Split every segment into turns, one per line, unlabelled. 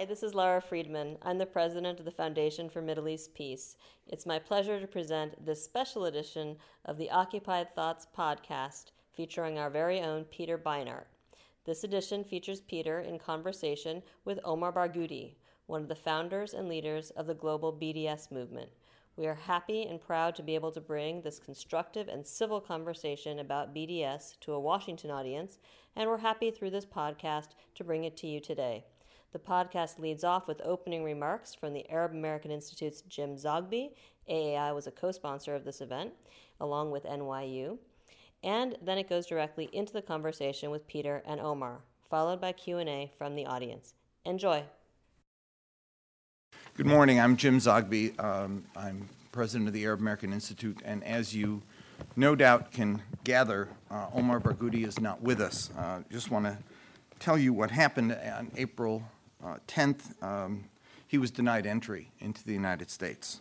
Hi, this is Lara Friedman. I'm the president of the Foundation for Middle East Peace. It's my pleasure to present this special edition of the Occupied Thoughts podcast featuring our very own Peter Beinart. This edition features Peter in conversation with Omar Barghouti, one of the founders and leaders of the global BDS movement. We are happy and proud to be able to bring this constructive and civil conversation about BDS to a Washington audience, and we're happy through this podcast to bring it to you today. The podcast leads off with opening remarks from the Arab American Institute's Jim Zogby. AAI was a co sponsor of this event, along with NYU. And then it goes directly into the conversation with Peter and Omar, followed by Q&A from the audience. Enjoy.
Good morning. I'm Jim Zogby. Um, I'm president of the Arab American Institute, and as you no doubt can gather, uh, Omar Barghouti is not with us. Uh, just want to tell you what happened on April 10th, um, he was denied entry into the United States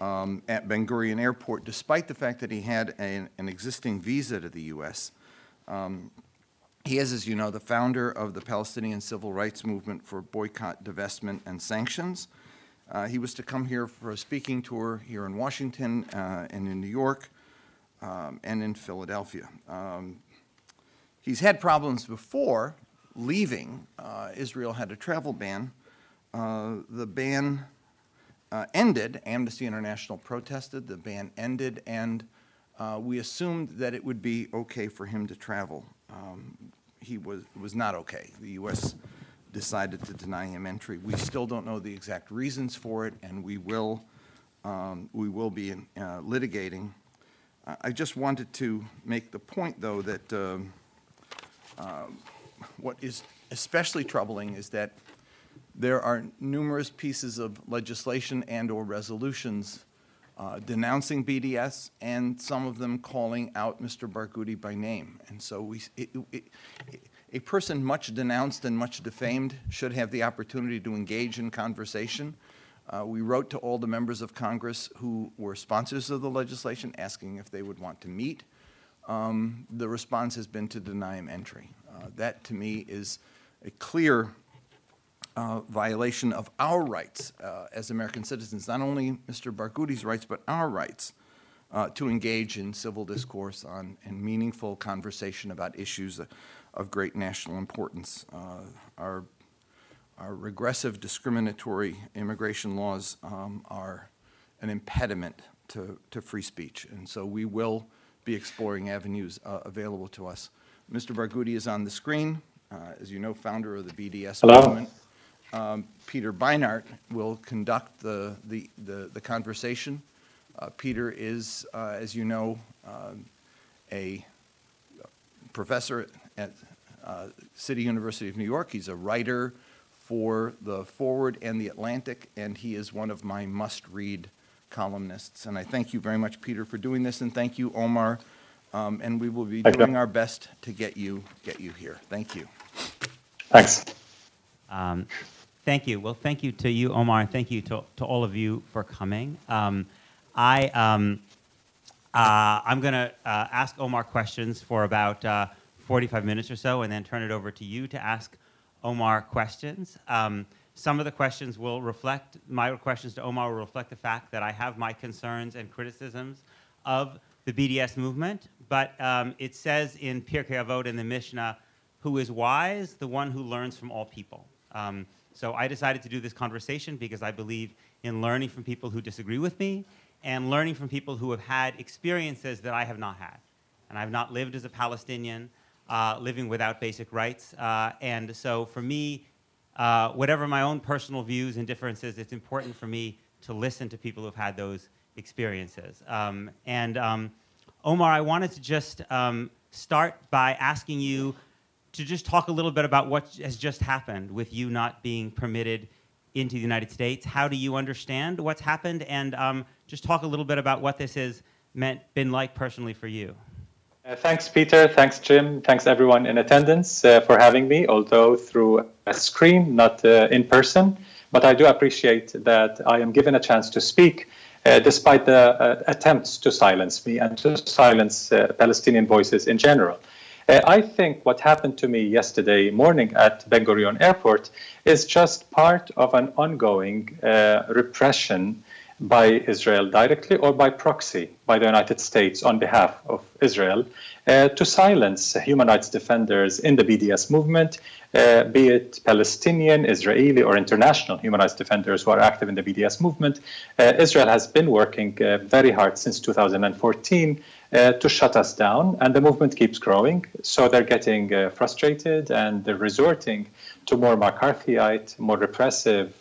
um, at Ben Gurion Airport, despite the fact that he had a, an existing visa to the U.S. Um, he is, as you know, the founder of the Palestinian Civil Rights Movement for Boycott, Divestment, and Sanctions. Uh, he was to come here for a speaking tour here in Washington uh, and in New York um, and in Philadelphia. Um, he's had problems before leaving, uh, Israel had a travel ban. Uh, the ban uh, ended. Amnesty International protested. The ban ended, and uh, we assumed that it would be okay for him to travel. Um, he was was not okay. The U.S. decided to deny him entry. We still don't know the exact reasons for it, and we will um, we will be in, uh, litigating. I just wanted to make the point, though, that. Um, what is especially troubling is that there are numerous pieces of legislation and or resolutions uh, denouncing BDS and some of them calling out Mr. Barghouti by name. And so we, it, it, it, a person much denounced and much defamed should have the opportunity to engage in conversation. Uh, we wrote to all the members of Congress who were sponsors of the legislation asking if they would want to meet. Um, the response has been to deny him entry. Uh, that to me is a clear uh, violation of our rights uh, as American citizens, not only Mr. Barghouti's rights, but our rights uh, to engage in civil discourse on and meaningful conversation about issues of great national importance. Uh, our, our regressive discriminatory immigration laws um, are an impediment to, to free speech, and so we will be exploring avenues uh, available to us. Mr. Barghouti is on the screen. Uh, as you know, founder of the BDS
Hello.
movement. Um, Peter Beinart will conduct the, the, the, the conversation. Uh, Peter is, uh, as you know, um, a professor at uh, City University of New York. He's a writer for the Forward and the Atlantic, and he is one of my must-read columnists. And I thank you very much, Peter, for doing this, and thank you, Omar, um, and we will be
Thank
doing
you.
our best to get you get you here. Thank you.
Thanks.
Um, thank you. Well, thank you to you, Omar, and thank you to, to all of you for coming. Um, I, um, uh, I'm going to uh, ask Omar questions for about uh, 45 minutes or so, and then turn it over to you to ask Omar questions. Um, some of the questions will reflect, my questions to Omar will reflect the fact that I have my concerns and criticisms of the BDS movement, but um, it says in Pirkei Avot in the Mishnah, who is wise, the one who learns from all people. Um, so I decided to do this conversation because I believe in learning from people who disagree with me and learning from people who have had experiences that I have not had. And I've not lived as a Palestinian, uh, living without basic rights. Uh, and so for me, uh, whatever my own personal views and differences, it's important for me to listen to people who've had those experiences. Um, and um, Omar, I wanted to just um, start by asking you to just talk a little bit about what has just happened with you not being permitted into the United States. How do you understand what's happened? And um, just talk a little bit about what this has meant, been like personally for you.
Uh, thanks, Peter. Thanks, Jim. Thanks, everyone in attendance uh, for having me, although through a screen, not uh, in person. But I do appreciate that I am given a chance to speak uh, despite the uh, attempts to silence me and to silence uh, Palestinian voices in general. Uh, I think what happened to me yesterday morning at Ben Gurion Airport is just part of an ongoing uh, repression by Israel directly or by proxy by the United States on behalf of Israel uh, to silence human rights defenders in the BDS movement, uh, be it Palestinian, Israeli, or international human rights defenders who are active in the BDS movement. Uh, Israel has been working uh, very hard since 2014 uh, to shut us down, and the movement keeps growing. So they're getting uh, frustrated and they're resorting to more McCarthyite, more repressive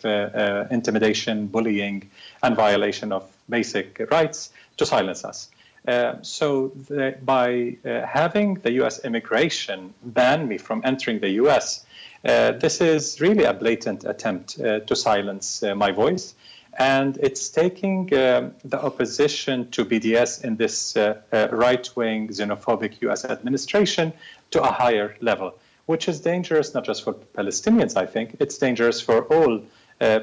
intimidation, bullying, and violation of basic rights to silence us. Uh, so the, by uh, having the U.S. immigration ban me from entering the U.S., uh, this is really a blatant attempt uh, to silence uh, my voice, and it's taking the opposition to BDS in this right-wing xenophobic U.S. administration to a higher level, which is dangerous not just for Palestinians. I think it's dangerous for all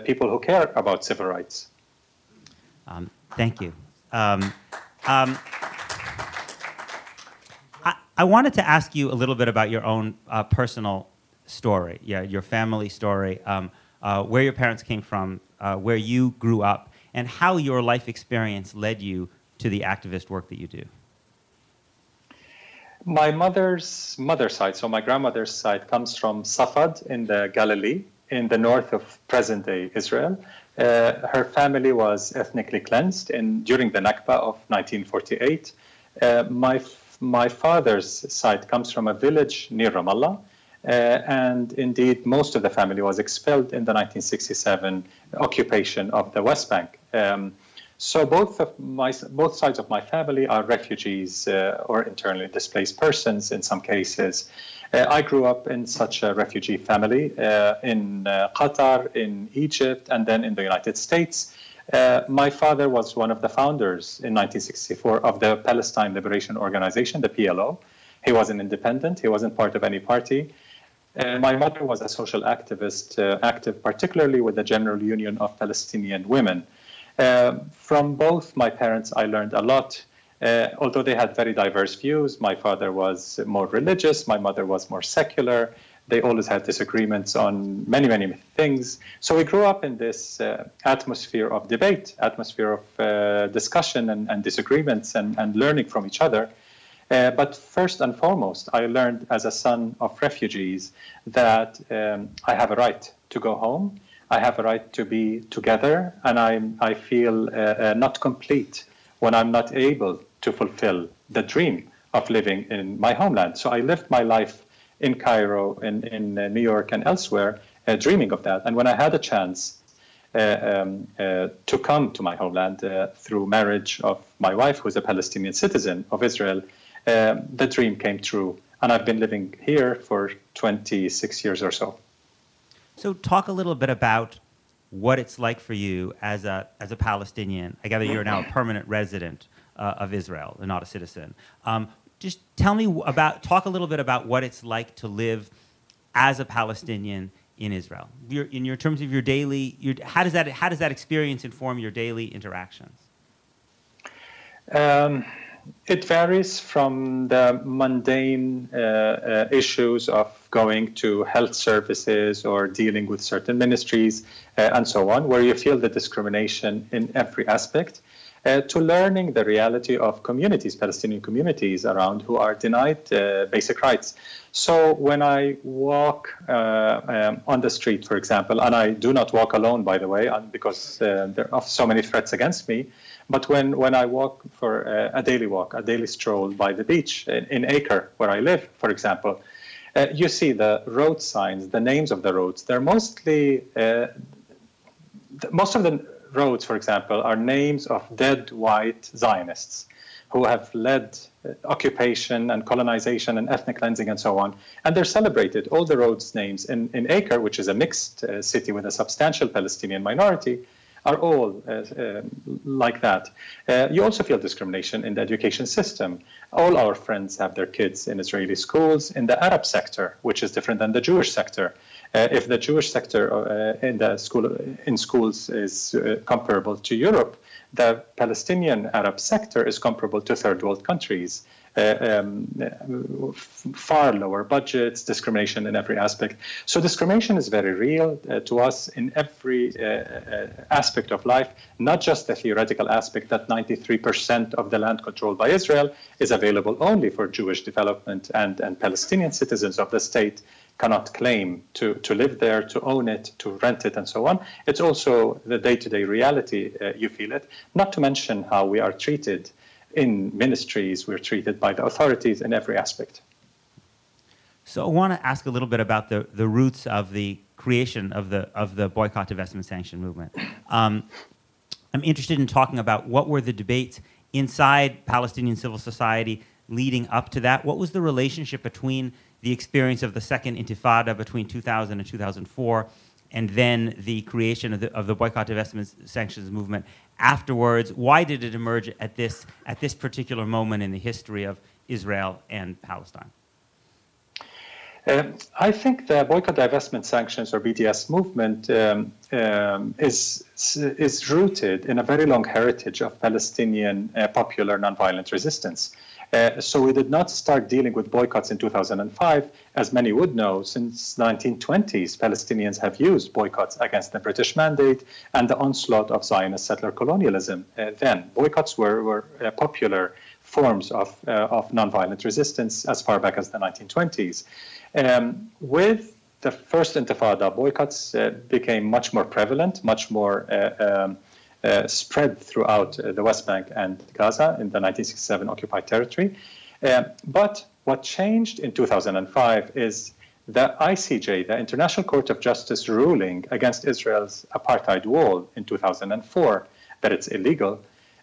people who care about civil rights.
Um, thank you. Um, um, I, I, wanted to ask you a little bit about your own uh, personal story, yeah, your family story, um, uh, where your parents came from, uh, where you grew up, and how your life experience led you to the activist work that you do.
My mother's mother side, so my grandmother's side, comes from Safad in the Galilee, in the north of present-day Israel. Uh, her family was ethnically cleansed in, during the Nakba of 1948. Uh, my, my father's side comes from a village near Ramallah. Uh, and indeed, most of the family was expelled in the 1967 occupation of the West Bank. Um, so both of my both sides of my family are refugees uh, or internally displaced persons in some cases. Uh, I grew up in such a refugee family uh, in uh, Qatar, in Egypt, and then in the United States. Uh, my father was one of the founders in 1964 of the Palestine Liberation Organization, the PLO. He was an independent, he wasn't part of any party. Uh, my mother was a social activist, uh, active particularly with the General Union of Palestinian Women. From both my parents, I learned a lot uh, although they had very diverse views, my father was more religious, my mother was more secular. They always had disagreements on many, many things. So we grew up in this uh, atmosphere of debate, atmosphere of uh, discussion and, and disagreements and, and, learning from each other. Uh, but first and foremost, I learned as a son of refugees that um, I have a right to go home. I have a right to be together, and I, I feel uh, uh, not complete when I'm not able to fulfill the dream of living in my homeland. So I lived my life in Cairo, in, in uh, New York, and elsewhere, uh, dreaming of that. And when I had a chance uh, um, uh, to come to my homeland uh, through marriage of my wife, who is a Palestinian citizen of Israel, um, the dream came true. And I've been living here for 26 years or so.
So, talk a little bit about what it's like for you as a, as a Palestinian. I gather you're now a permanent resident uh, of Israel and not a citizen. Um, just tell me about, talk a little bit about what it's like to live as a Palestinian in Israel. Your, in your terms of your daily, your, how, does that, how does that experience inform your daily interactions?
Um, it varies from the mundane uh, uh, issues of going to health services or dealing with certain ministries uh, and so on, where you feel the discrimination in every aspect, uh, to learning the reality of communities, Palestinian communities around who are denied uh, basic rights. So when I walk uh, um, on the street, for example, and I do not walk alone, by the way, because there are so many threats against me, but when, when I walk for uh, a daily walk, a daily stroll by the beach in, in Acre, where I live, for example, uh, you see the road signs, the names of the roads. They're mostly, uh, most of the roads, for example, are names of dead white Zionists who have led uh, occupation and colonization and ethnic cleansing and so on. And they're celebrated, all the roads' names in, in Acre, which is a mixed uh, city with a substantial Palestinian minority, are all uh, uh, like that. Uh, you also feel discrimination in the education system. All our friends have their kids in Israeli schools in the Arab sector, which is different than the Jewish sector. Uh, if the Jewish sector uh, in the school in schools is uh, comparable to Europe, the Palestinian Arab sector is comparable to third world countries. uh, um, far lower budgets, discrimination in every aspect. So discrimination is very real uh, to us in every uh, aspect of life, not just the theoretical aspect that 93% of the land controlled by Israel is available only for Jewish development and, and Palestinian citizens of the state cannot claim to, to live there, to own it, to rent it, and so on. It's also the day to day reality, uh, you feel it, not to mention how we are treated in ministries, we're treated by the authorities in every aspect.
So I want to ask a little bit about the, the roots of the creation of the, of the boycott, divestment, sanction movement. Um, I'm interested in talking about what were the debates inside Palestinian civil society leading up to that. What was the relationship between the experience of the second intifada between 2000 and 2004, and then the creation of the, of the boycott, divestment, sanctions movement afterwards. Why did it emerge at this, at this particular moment in the history of Israel and Palestine?
Uh, I think the boycott, divestment, sanctions, or BDS movement um, um, is is rooted in a very long heritage of Palestinian uh, popular nonviolent resistance. Uh, so we did not start dealing with boycotts in 2005. As many would know, since 1920s, Palestinians have used boycotts against the British mandate and the onslaught of Zionist settler colonialism. Uh, then boycotts were, were uh, popular forms of, uh, of nonviolent resistance as far back as the 1920s. Um, with the first Intifada, boycotts uh, became much more prevalent, much more um, uh, spread throughout uh, the West Bank and Gaza in the 1967 occupied territory. Uh, but what changed in 2005 is the ICJ, the International Court of Justice ruling against Israel's apartheid wall in 2004 that it's illegal.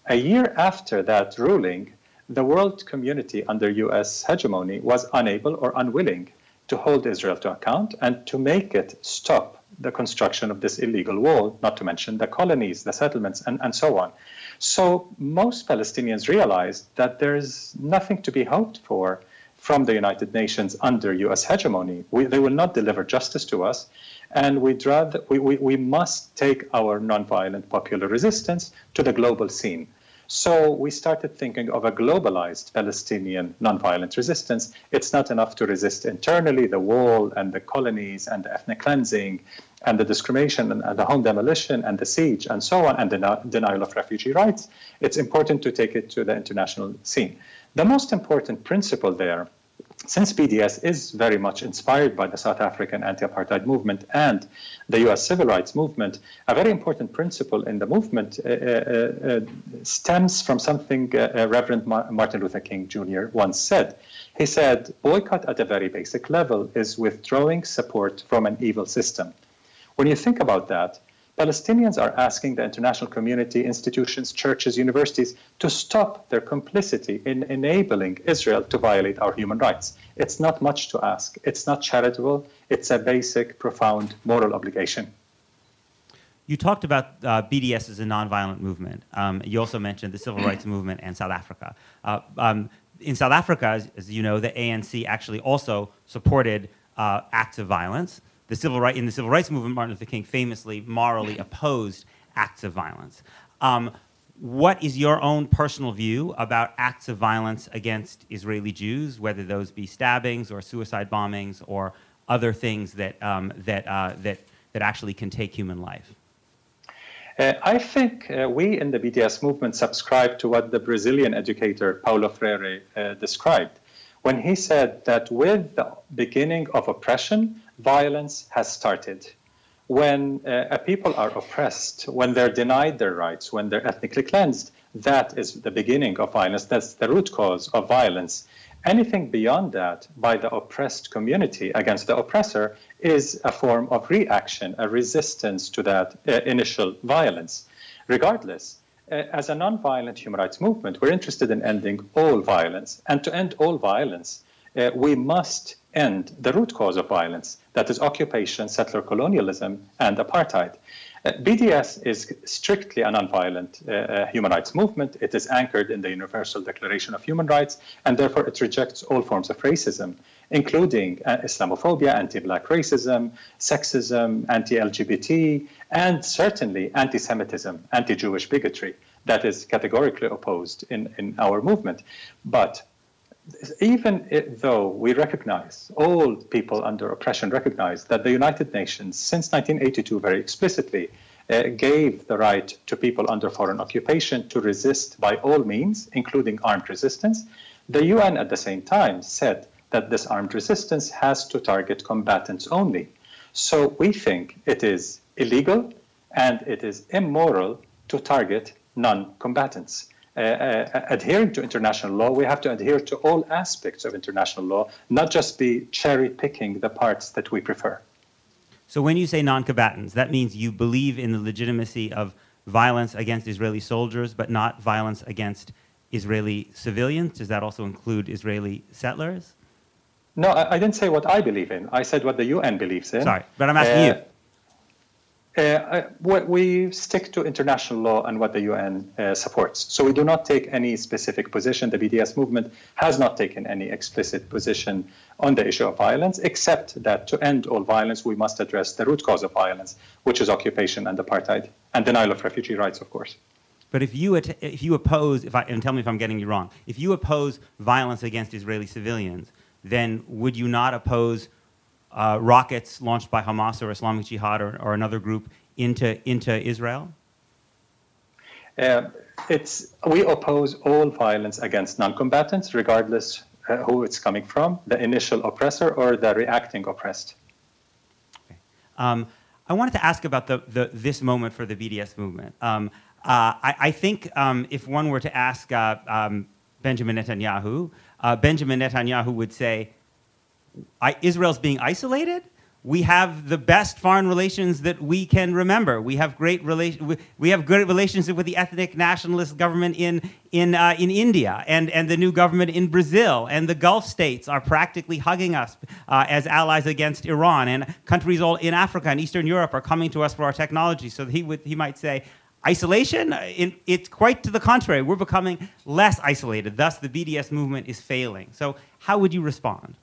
A year after that ruling, the world community under US hegemony was unable or unwilling to hold Israel to account and to make it stop the construction of this illegal wall, not to mention the colonies, the settlements, and, and so on. So most Palestinians realized that there is nothing to be hoped for from the United Nations under US hegemony. We, they will not deliver justice to us. And we'd rather, we, we, we must take our nonviolent popular resistance to the global scene. So we started thinking of a globalized Palestinian nonviolent resistance. It's not enough to resist internally the wall and the colonies and the ethnic cleansing and the discrimination and, the home demolition and the siege and so on and the denial of refugee rights. It's important to take it to the international scene. The most important principle there since BDS is very much inspired by the South African anti apartheid movement and the US civil rights movement, a very important principle in the movement uh, uh, uh, stems from something uh, uh, Reverend Martin Luther King Jr. once said. He said, Boycott at a very basic level is withdrawing support from an evil system. When you think about that, Palestinians are asking the international community, institutions, churches, universities to stop their complicity in enabling Israel to violate our human rights. It's not much to ask. It's not charitable. It's a basic, profound moral obligation.
You talked about uh, BDS as a nonviolent movement. Um, you also mentioned the civil rights movement and South Africa. Uh, um, in South Africa, as, as, you know, the ANC actually also supported uh, acts of violence the civil right in the civil rights movement, Martin Luther King famously morally opposed acts of violence. Um, what is your own personal view about acts of violence against Israeli Jews, whether those be stabbings or suicide bombings or other things that um, that uh, that that actually can take human life?
Uh, I think uh, we in the BDS movement subscribe to what the Brazilian educator Paulo Freire uh, described when he said that with the beginning of oppression, violence has started. When uh, people are oppressed, when they're denied their rights, when they're ethnically cleansed, that is the beginning of violence. That's the root cause of violence. Anything beyond that by the oppressed community against the oppressor is a form of reaction, a resistance to that uh, initial violence. Regardless, uh, as a nonviolent human rights movement, we're interested in ending all violence. And to end all violence, uh, we must end the root cause of violence that is occupation, settler colonialism, and apartheid. Uh, BDS is strictly a nonviolent uh, uh, human rights movement. It is anchored in the Universal Declaration of Human Rights, and therefore it rejects all forms of racism, including uh, Islamophobia, anti black racism, sexism, anti LGBT, and certainly anti Semitism, anti Jewish bigotry that is categorically opposed in, in our movement. But even though we recognize, all people under oppression recognize that the United Nations, since 1982, very explicitly uh, gave the right to people under foreign occupation to resist by all means, including armed resistance, the UN at the same time said that this armed resistance has to target combatants only. So we think it is illegal and it is immoral to target non combatants. Uh, uh, adhering to international law, we have to adhere to all aspects of international law, not just be cherry picking the parts that we prefer.
So, when you say non combatants, that means you believe in the legitimacy of violence against Israeli soldiers, but not violence against Israeli civilians? Does that also include Israeli settlers?
No, I, I didn't say what I believe in. I said what the UN believes in.
Sorry, but I'm asking uh, you.
Uh, we stick to international law and what the UN uh, supports. So we do not take any specific position. The BDS movement has not taken any explicit position on the issue of violence, except that to end all violence, we must address the root cause of violence, which is occupation and apartheid, and denial of refugee rights, of course.
But if you, if you oppose, if I, and tell me if I'm getting you wrong, if you oppose violence against Israeli civilians, then would you not oppose uh, rockets launched by Hamas or Islamic Jihad or, or another group into, into Israel?
Uh, it's, we oppose all violence against non-combatants, regardless uh, who it's coming from, the initial oppressor or the reacting oppressed.
Okay. Um, I wanted to ask about the, the, this moment for the BDS movement. Um, uh, I, I, think um, if one were to ask uh, um, Benjamin Netanyahu, uh, Benjamin Netanyahu would say, Israel's being isolated. We have the best foreign relations that we can remember. We have great relation. We have good relationship with the ethnic nationalist government in in uh, in India and and the new government in Brazil and the Gulf states are practically hugging us uh, as allies against Iran and countries all in Africa and Eastern Europe are coming to us for our technology. So he would he might say, Isolation, it's quite to the contrary. We're becoming less isolated. Thus, the BDS movement is failing. So, how would you respond?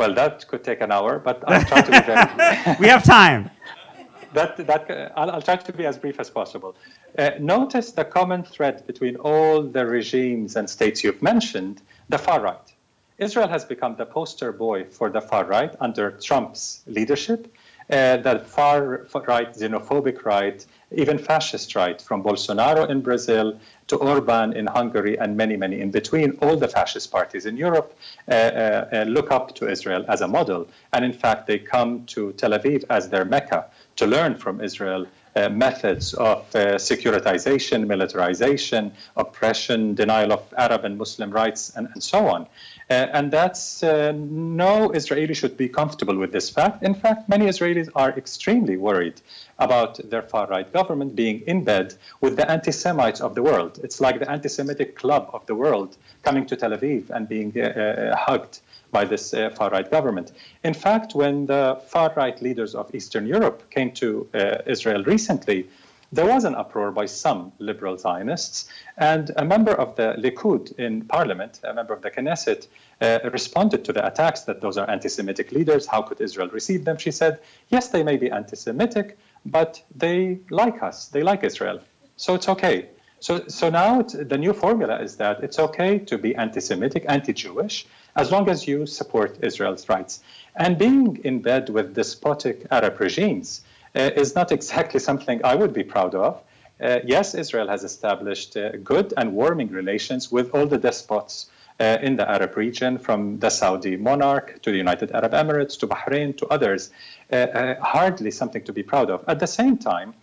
Well, that could take an hour, but I'll try to be very.
we have time.
that, that, uh, I'll, I'll, try to be as brief as possible. Uh, notice the common thread between all the regimes and states you've mentioned the far right. Israel has become the poster boy for the far right under Trump's leadership. Uh, the far right, xenophobic right, even fascist right, from Bolsonaro in Brazil to Orban in Hungary and many, many in between. All the fascist parties in Europe uh, uh, uh, look up to Israel as a model. And in fact, they come to Tel Aviv as their Mecca to learn from Israel uh, methods of uh, securitization, militarization, oppression, denial of Arab and Muslim rights, and, and so on. Uh, and that's uh, no Israeli should be comfortable with this fact. In fact, many Israelis are extremely worried about their far right government being in bed with the anti Semites of the world. It's like the anti Semitic club of the world coming to Tel Aviv and being uh, uh hugged by this uh, far right government. In fact, when the far right leaders of Eastern Europe came to uh, Israel recently, there was an uproar by some liberal Zionists, and a member of the Likud in parliament, a member of the Knesset, uh, responded to the attacks that those are anti Semitic leaders. How could Israel receive them? She said, Yes, they may be anti Semitic, but they like us, they like Israel. So it's okay. So, so now the new formula is that it's okay to be anti Semitic, anti Jewish, as long as you support Israel's rights. And being in bed with despotic Arab regimes uh, is not exactly something I would be proud of. Uh, yes, Israel has established uh, good and warming relations with all the despots uh, in the Arab region, from the Saudi monarch to the United Arab Emirates to Bahrain to others. Uh, uh, hardly something to be proud of. At the same time,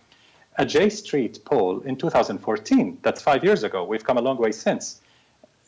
a J Street poll in 2014, that's five years ago, we've come a long way since.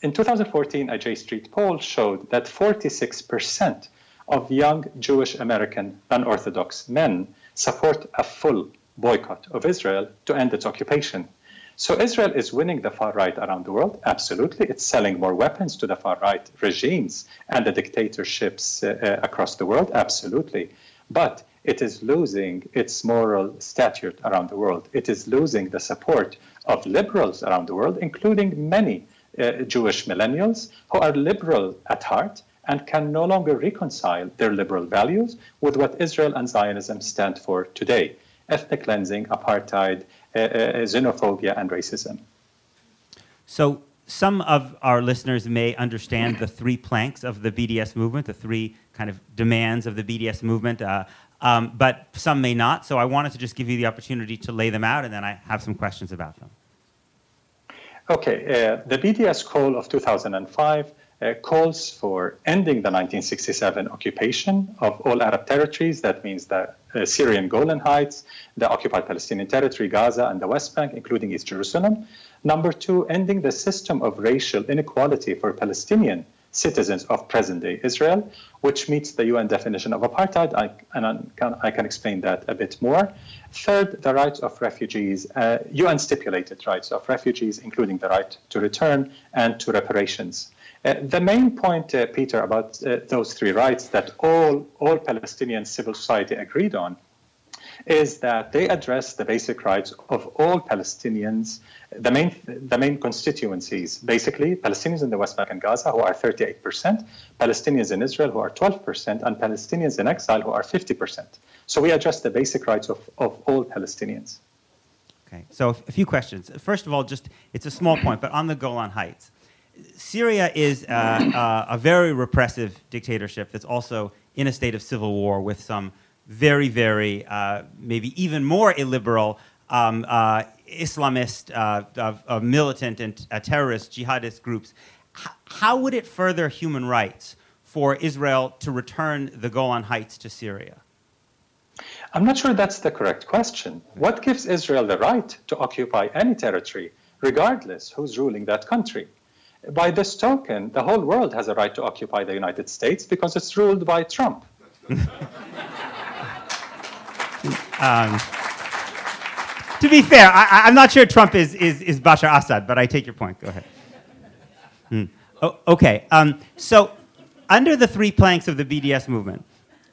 In 2014, a J Street poll showed that 46% of young Jewish American unorthodox men support a full boycott of Israel to end its occupation. So Israel is winning the far right around the world. Absolutely. It's selling more weapons to the far right regimes and the dictatorships uh, uh, across the world. Absolutely. But it is losing its moral stature around the world. It is losing the support of liberals around the world, including many uh, Jewish millennials who are liberal at heart and can no longer reconcile their liberal values with what Israel and Zionism stand for today ethnic cleansing, apartheid, uh, uh, xenophobia, and racism.
So, some of our listeners may understand the three planks of the BDS movement, the three kind of demands of the BDS movement, uh, um, but some may not. So I wanted to just give you the opportunity to lay them out, and then I have some questions about them.
Okay, uh, the BDS call of 2005 uh, calls for ending the 1967 occupation of all Arab territories. That means the uh, Syrian Golan Heights, the occupied Palestinian territory, Gaza, and the West Bank, including East Jerusalem. Number two, ending the system of racial inequality for Palestinian citizens of present day Israel, which meets the UN definition of apartheid. I, and I can, I can explain that a bit more. Third, the rights of refugees, uh, UN stipulated rights of refugees, including the right to return and to reparations. Uh, the main point, uh, Peter, about uh, those three rights that all, all Palestinian civil society agreed on is that they address the basic rights of all Palestinians, the main, the main constituencies, basically Palestinians in the West Bank and Gaza, who are 38%, Palestinians in Israel, who are 12%, and Palestinians in exile, who are 50%. So we address the basic rights of, of all Palestinians.
Okay, so a few questions. First of all, just it's a small point, but on the Golan Heights, Syria is uh, uh, a very repressive dictatorship that's also in a state of civil war with some very, very, uh, maybe even more illiberal um, uh, Islamist, militant, and terrorist jihadist groups. H- how would it further human rights for Israel to return the Golan Heights to Syria?
I'm not sure that's the correct question. What gives Israel the right to occupy any territory, regardless who's ruling that country? By this token, the whole world has a right to occupy the United States because it's ruled by Trump.
Um, to be fair, I, am not sure Trump is, is, is Bashar Assad, but I take your point. Go ahead. Hmm. Oh, okay. Um, so, under the three planks of the BDS movement,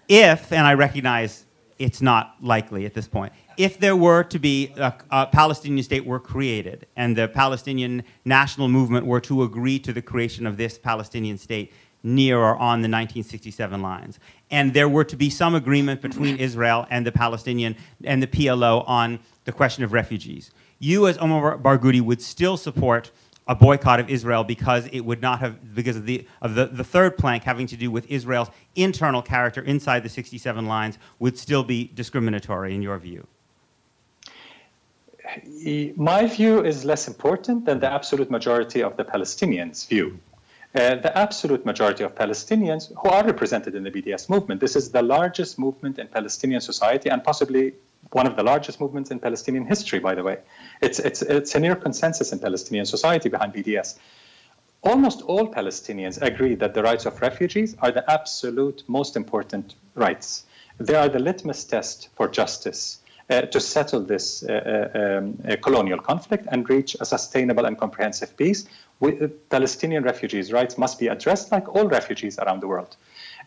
if, and I recognize it's not likely at this point, if there were to be a, a, Palestinian state were created and the Palestinian national movement were to agree to the creation of this Palestinian state near or on the 1967 lines, and there were to be some agreement between Israel and the Palestinian and the PLO on the question of refugees. You, as Omar Barghouti, would still support a boycott of Israel because it would not have, because of the, of the, the third plank having to do with Israel's internal character inside the 67 lines, would still be discriminatory in your view?
My view is less important than the absolute majority of the Palestinians' view. Uh, the absolute majority of Palestinians who are represented in the BDS movement. This is the largest movement in Palestinian society and possibly one of the largest movements in Palestinian history, by the way. It's, it's, it's a near consensus in Palestinian society behind BDS. Almost all Palestinians agree that the rights of refugees are the absolute most important rights. They are the litmus test for justice. Uh, to settle this uh, uh, um, colonial conflict and reach a sustainable and comprehensive peace we, Palestinian refugees' rights must be addressed like all refugees around the world.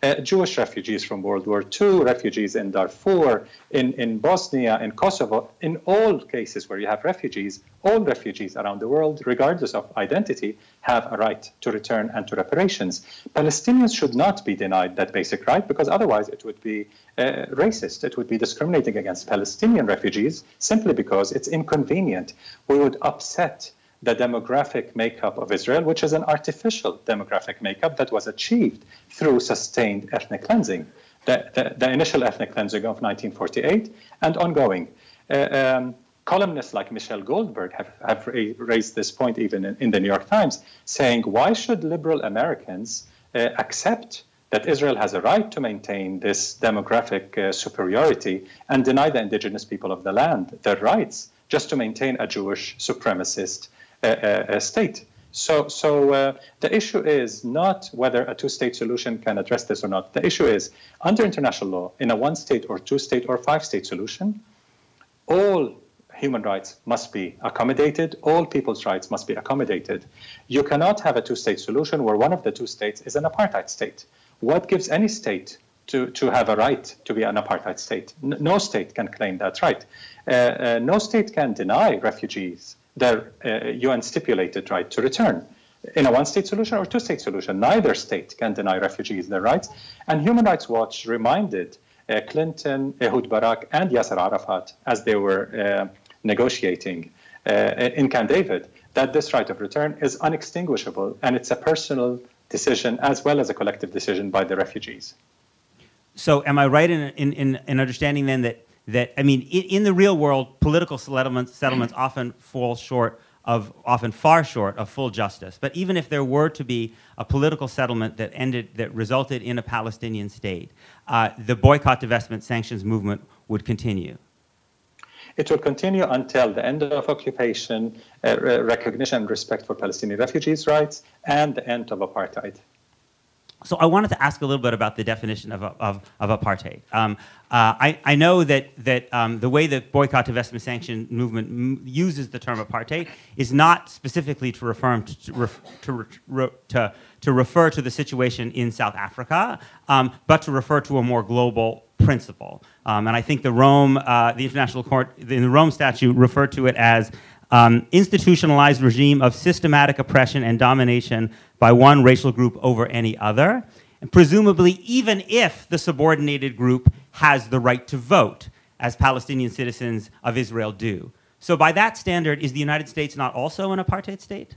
Uh, Jewish refugees from World War II, refugees in Darfur, in, in Bosnia, in Kosovo, in all cases where you have refugees, all refugees around the world, regardless of identity, have a right to return and to reparations. Palestinians should not be denied that basic right because otherwise it would be uh, racist. It would be discriminating against Palestinian refugees simply because it's inconvenient. We would upset the demographic makeup of Israel, which is an artificial demographic makeup that was achieved through sustained ethnic cleansing, the, the, the initial ethnic cleansing of 1948 and ongoing. Uh, um, columnists like Michelle Goldberg have, have raised this point even in, in, the New York Times, saying, why should liberal Americans uh, accept that Israel has a right to maintain this demographic uh, superiority and deny the indigenous people of the land their rights just to maintain a Jewish supremacist state. So, so uh, the issue is not whether a two-state solution can address this or not. The issue is under international law, in a one-state or two-state or five-state solution, all human rights must be accommodated. All people's rights must be accommodated. You cannot have a two-state solution where one of the two states is an apartheid state. What gives any state to, to have a right to be an apartheid state? no state can claim that right. Uh, uh, no state can deny refugees their uh, UN stipulated right to return. In a one state solution or two state solution, neither state can deny refugees their rights. And Human Rights Watch reminded uh, Clinton, Ehud Barak, and Yasser Arafat as they were uh, negotiating uh, in Camp David that this right of return is unextinguishable and it's a personal decision as well as a collective decision by the refugees.
So, am I right in, in, in understanding then that, that I mean, in, in the real world, political settlements, settlements often fall short of, often far short of full justice. But even if there were to be a political settlement that ended, that resulted in a Palestinian state, uh, the boycott, divestment, sanctions movement would continue.
It will continue until the end of occupation, uh, recognition and respect for Palestinian refugees' rights, and the end of apartheid.
So I wanted to ask a little bit about the definition of, of, of apartheid. Um, uh, I, I know that, that um, the way the boycott, divestment, sanction movement m- uses the term apartheid is not specifically to refer to, ref, to, re, to, to, refer to the situation in South Africa, um, but to refer to a more global principle. Um, and I think the Rome, uh, the International Court, in the Rome Statute, referred to it as um, institutionalized regime of systematic oppression and domination by one racial group over any other, and presumably even if the subordinated group has the right to vote, as Palestinian citizens of Israel do. So, by that standard, is the United States not also an apartheid state?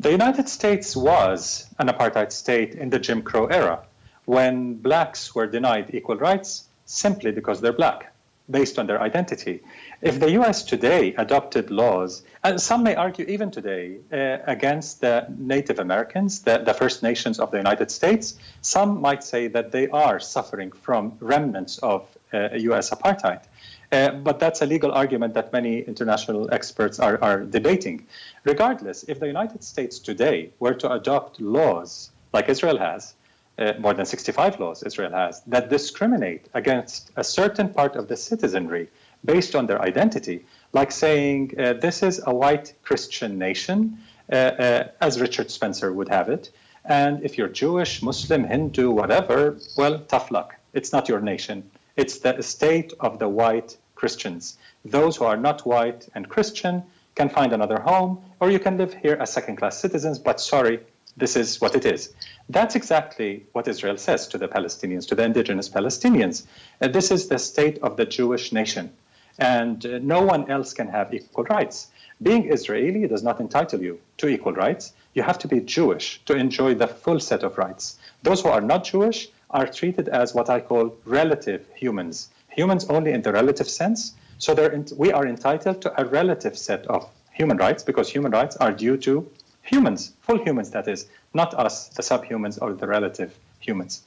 The United States was an apartheid state in the Jim Crow era when blacks were denied equal rights simply because they're black, based on their identity. If the US today adopted laws, and some may argue even today, uh, against the Native Americans, the, the First Nations of the United States, some might say that they are suffering from remnants of uh, US apartheid. Uh, but that's a legal argument that many international experts are, are debating. Regardless, if the United States today were to adopt laws like Israel has, uh, more than 65 laws Israel has, that discriminate against a certain part of the citizenry based on their identity, like saying uh, this is a white Christian nation, uh, uh, as Richard Spencer would have it. And if you're Jewish, Muslim, Hindu, whatever, well, tough luck. It's not your nation. It's the state of the white Christians. Those who are not white and Christian can find another home, or you can live here as second class citizens, but sorry, this is what it is. That's exactly what Israel says to the Palestinians, to the indigenous Palestinians. Uh, this is the state of the Jewish nation and uh, no one else can have equal rights. Being Israeli does not entitle you to equal rights. You have to be Jewish to enjoy the full set of rights. Those who are not Jewish are treated as what I call relative humans, humans only in the relative sense. So in, we are entitled to a relative set of human rights because human rights are due to humans, full humans, that is, not us, the subhumans or the relative humans.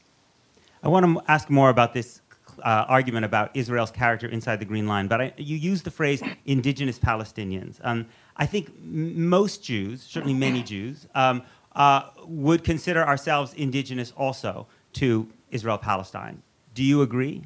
I want to ask more about this uh, argument about Israel's character inside the Green Line, but I, you use the phrase indigenous Palestinians. Um, I think most Jews, certainly many Jews, um, uh, would consider ourselves indigenous also to Israel Palestine. Do you agree?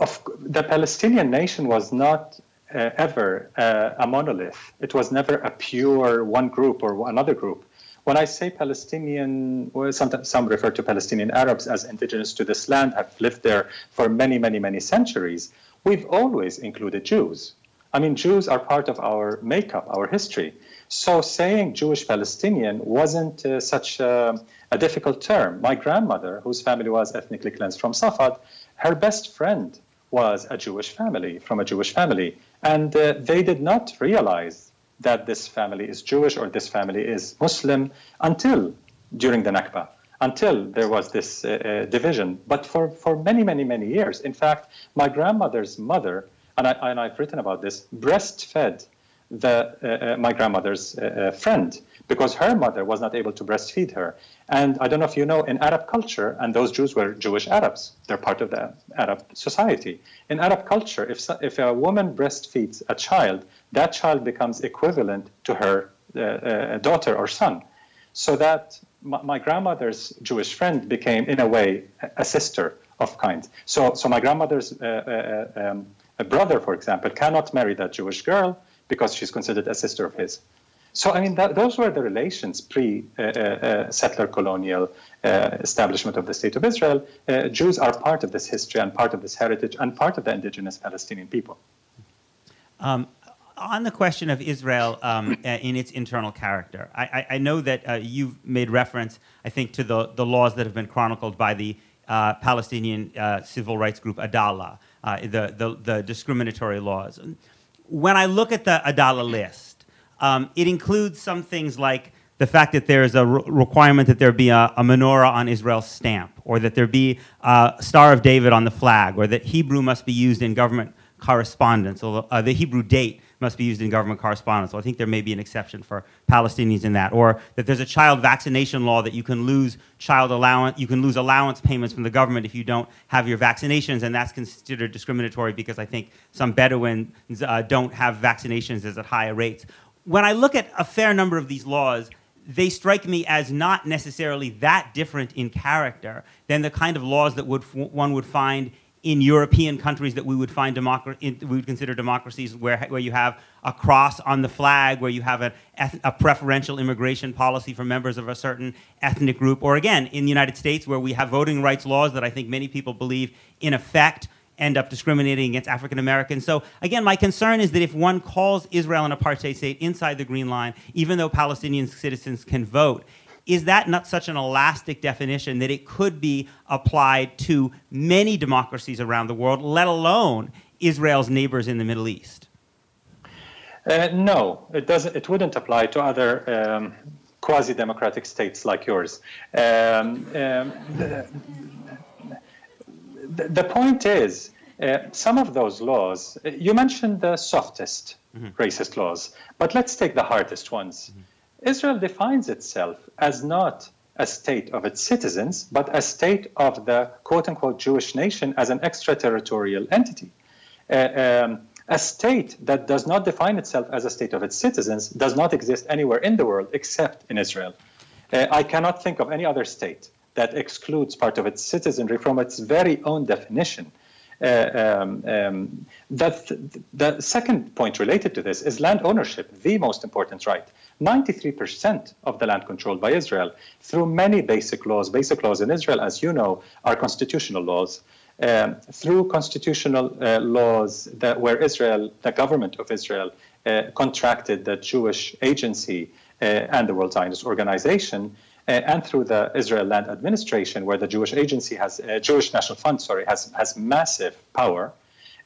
Of, the Palestinian nation was not uh, ever uh, a monolith. It was never a pure one group or another group. When I say Palestinian, well, some, some refer to Palestinian Arabs as indigenous to this land, have lived there for many, many, many centuries. We've always included Jews. I mean, Jews are part of our makeup, our history. So saying Jewish Palestinian wasn't uh, such a, a, difficult term. My grandmother, whose family was ethnically cleansed from Safad, her best friend was a Jewish family, from a Jewish family. And uh, they did not realize that this family is Jewish or this family is Muslim until during the Nakba, until there was this uh, uh, division. But for, for many, many, many years, in fact, my grandmother's mother, and, I, and I've written about this, breastfed the, uh, uh my grandmother's uh, uh, friend because her mother was not able to breastfeed her. And I don't know if you know, in Arab culture, and those Jews were Jewish Arabs, they're part of the Arab society. In Arab culture, if, if a woman breastfeeds a child, that child becomes equivalent to her uh, uh, daughter or son. So that my, my, grandmother's Jewish friend became, in a way, a sister of kind. So, so my grandmother's uh, uh, um, brother, for example, cannot marry that Jewish girl because she's considered a sister of his. So, I mean, those were the relations pre uh, uh, settler colonial uh, establishment of the State of Israel. Jews are part of this history and part of this heritage and part of the indigenous Palestinian people.
Um, on the question of Israel um, in its internal character, I, I, I know that uh, you've made reference, I think, to the, the laws that have been chronicled by the uh, Palestinian uh, civil rights group Adalah, the, the, the, discriminatory laws. When I look at the Adalah list, Um, it includes some things like the fact that there is a re- requirement that there be a, a, menorah on Israel's stamp, or that there be a Star of David on the flag, or that Hebrew must be used in government correspondence, or uh, the Hebrew date must be used in government correspondence. So I think there may be an exception for Palestinians in that. Or that there's a child vaccination law that you can lose child allowance, you can lose allowance payments from the government if you don't have your vaccinations, and that's considered discriminatory because I think some Bedouins uh, don't have vaccinations as at higher rates. When I look at a fair number of these laws, they strike me as not necessarily that different in character than the kind of laws that would, one would find in European countries that we would find in, we would consider democracies where, where you have a cross on the flag, where you have a, a preferential immigration policy for members of a certain ethnic group, or again, in the United States, where we have voting rights laws that I think many people believe, in effect, end up discriminating against African Americans. So, again, my concern is that if one calls Israel an apartheid state inside the Green Line, even though Palestinian citizens can vote, is that not such an elastic definition that it could be applied to many democracies around the world, let alone Israel's neighbors in the Middle East?
Uh, no, it doesn't. It wouldn't apply to other um, quasi-democratic states like yours. Um, um, the, the, point is, uh, some of those laws. You mentioned the softest mm-hmm. racist laws, but let's take the hardest ones. Mm-hmm. Israel defines itself as not a state of its citizens, but a state of the quote unquote Jewish nation as an extraterritorial entity. Uh, um, a state that does not define itself as a state of its citizens does not exist anywhere in the world except in Israel. Uh, I cannot think of any other state that excludes part of its citizenry from its very own definition. Uh, um, um, that the second point related to this is land ownership, the most important right. 93% of the land controlled by Israel through many basic laws. Basic laws in Israel, as you know, are constitutional laws. Um, through constitutional uh, laws that where Israel, the government of Israel, uh, contracted the Jewish agency uh, and the World Zionist Organization, and through the Israel Land Administration, where the Jewish agency has, uh, Jewish National Fund, sorry, has has massive power.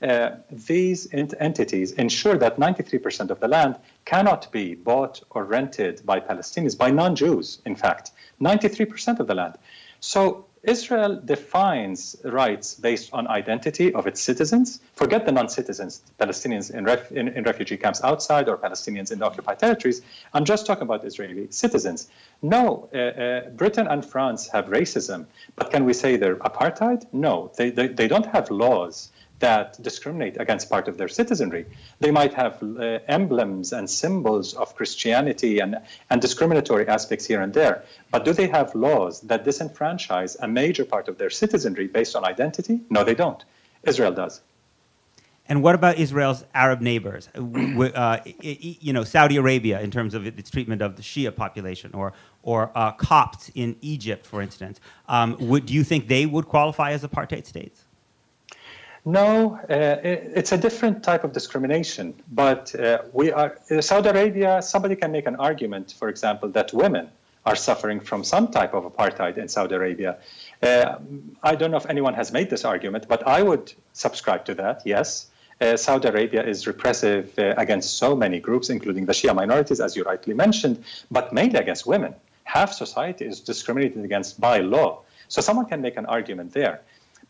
Uh, these ent- entities ensure that 93% of the land cannot be bought or rented by Palestinians, by non Jews, in fact. 93% of the land. So Israel defines rights based on identity of its citizens. Forget the non-citizens, Palestinians in, ref, in, in, refugee camps outside or Palestinians in the occupied territories. I'm just talking about Israeli citizens. No, uh, uh, Britain and France have racism, but can we say they're apartheid? No, they, they, they don't have laws that discriminate against part of their citizenry. They might have uh, emblems and symbols of Christianity and, and discriminatory aspects here and there. But do they have laws that disenfranchise a major part of their citizenry based on identity? No, they don't. Israel does.
And what about Israel's Arab neighbors? Uh, uh you know, Saudi Arabia in terms of its treatment of the Shia population, or or uh, Copts in Egypt, for instance. Um, would, do you think they would qualify as apartheid states?
No, uh, it's a different type of discrimination. But uh, we are Saudi Arabia. Somebody can make an argument, for example, that women are suffering from some type of apartheid in Saudi Arabia. Uh, I don't know if anyone has made this argument, but I would subscribe to that. Yes, uh, Saudi Arabia is repressive uh, against so many groups, including the Shia minorities, as you rightly mentioned, but mainly against women. Half society is discriminated against by law. So someone can make an argument there.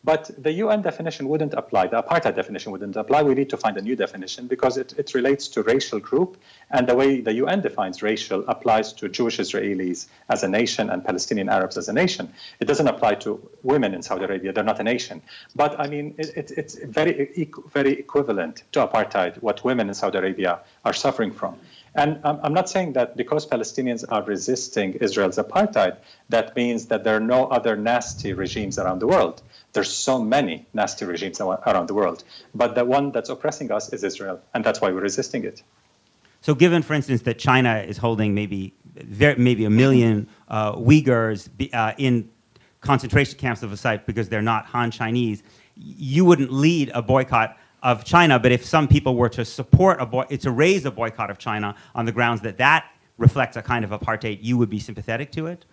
But the UN definition wouldn't apply. The apartheid definition wouldn't apply. We need to find a new definition because it, it relates to racial group. And the way the UN defines racial applies to Jewish Israelis as a nation and Palestinian Arabs as a nation. It doesn't apply to women in Saudi Arabia. They're not a nation. But I mean, it, it, it's very, very equivalent to apartheid, what women in Saudi Arabia are suffering from. And I'm not saying that because Palestinians are resisting Israel's apartheid, that means that there are no other nasty regimes around the world. There's so many nasty regimes around the world, but the one that's oppressing us is Israel, and that's why we're resisting it.
So, given, for instance, that China is holding maybe maybe a million uh, Uyghurs uh, in concentration camps of a site because they're not Han Chinese, you wouldn't lead a boycott of China. But if some people were to support a boy, to raise a boycott of China on the grounds that that reflects a kind of apartheid, you would be sympathetic to it.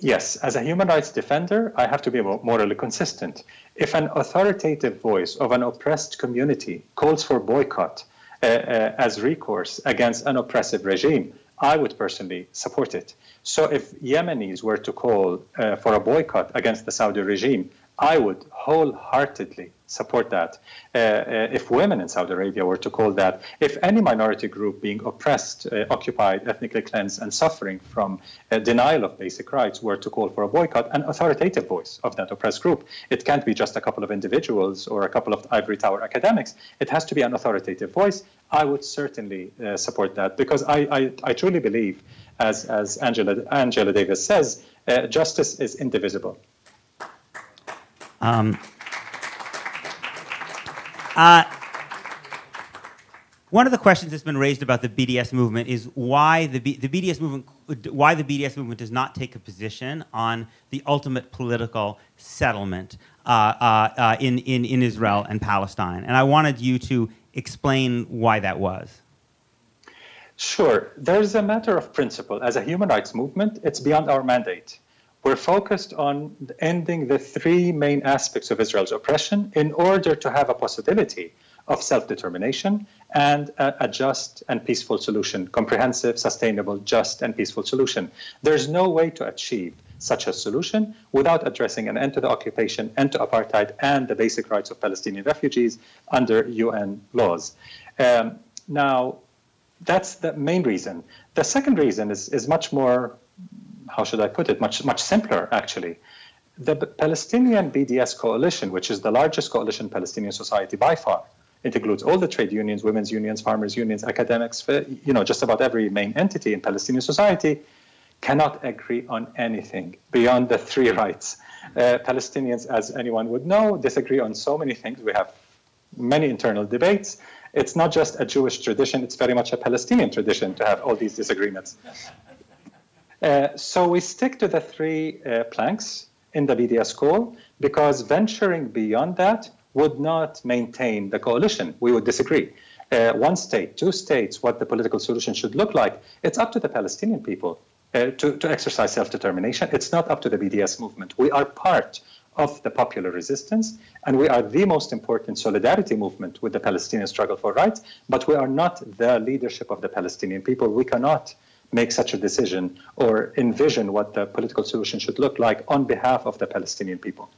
Yes, as a human rights defender, I have to be morally consistent. If an authoritative voice of an oppressed community calls for boycott, uh, uh, as recourse against an oppressive regime, I would personally support it. So if Yemenis were to call uh, for a boycott against the Saudi regime, I would wholeheartedly support that. Uh, uh, if women in Saudi Arabia were to call that, if any minority group being oppressed, uh, occupied, ethnically cleansed, and suffering from uh, denial of basic rights were to call for a boycott, an authoritative voice of that oppressed group. It can't be just a couple of individuals or a couple of ivory tower academics. It has to be an authoritative voice. I would certainly uh, support that because I, I, I, truly believe, as, as Angela, Angela Davis says, uh, justice is indivisible. Um,
uh, one of the questions that's been raised about the BDS movement is why the, B, the BDS movement why the BDS movement does not take a position on the ultimate political settlement uh, uh, uh, in, in, in Israel and Palestine. And I wanted you to explain why that was.
Sure. There's a matter of principle. As a human rights movement, it's beyond our mandate we're focused on ending the three main aspects of Israel's oppression in order to have a possibility of self determination and a, a, just and peaceful solution, comprehensive, sustainable, just, and peaceful solution. There's no way to achieve such a solution without addressing an end to the occupation, end to apartheid, and the basic rights of Palestinian refugees under UN laws. Um, now, that's the main reason. The second reason is, is much more how should I put it, much, much simpler, actually. The Palestinian BDS coalition, which is the largest coalition in Palestinian society by far, it includes all the trade unions, women's unions, farmers' unions, academics, you know, just about every main entity in Palestinian society, cannot agree on anything beyond the three rights. Uh, Palestinians, as anyone would know, disagree on so many things. We have many internal debates. It's not just a Jewish tradition, it's very much a Palestinian tradition to have all these disagreements. Uh, so we stick to the three uh, planks in the BDS call because venturing beyond that would not maintain the coalition. We would disagree. Uh, one state, two states, what the political solution should look like, it's up to the Palestinian people uh, to, to exercise self determination. It's not up to the BDS movement. We are part of the popular resistance, and we are the most important solidarity movement with the Palestinian struggle for rights, but we are not the leadership of the Palestinian people. We cannot make such a decision or envision what the political solution should look like on behalf of the Palestinian people.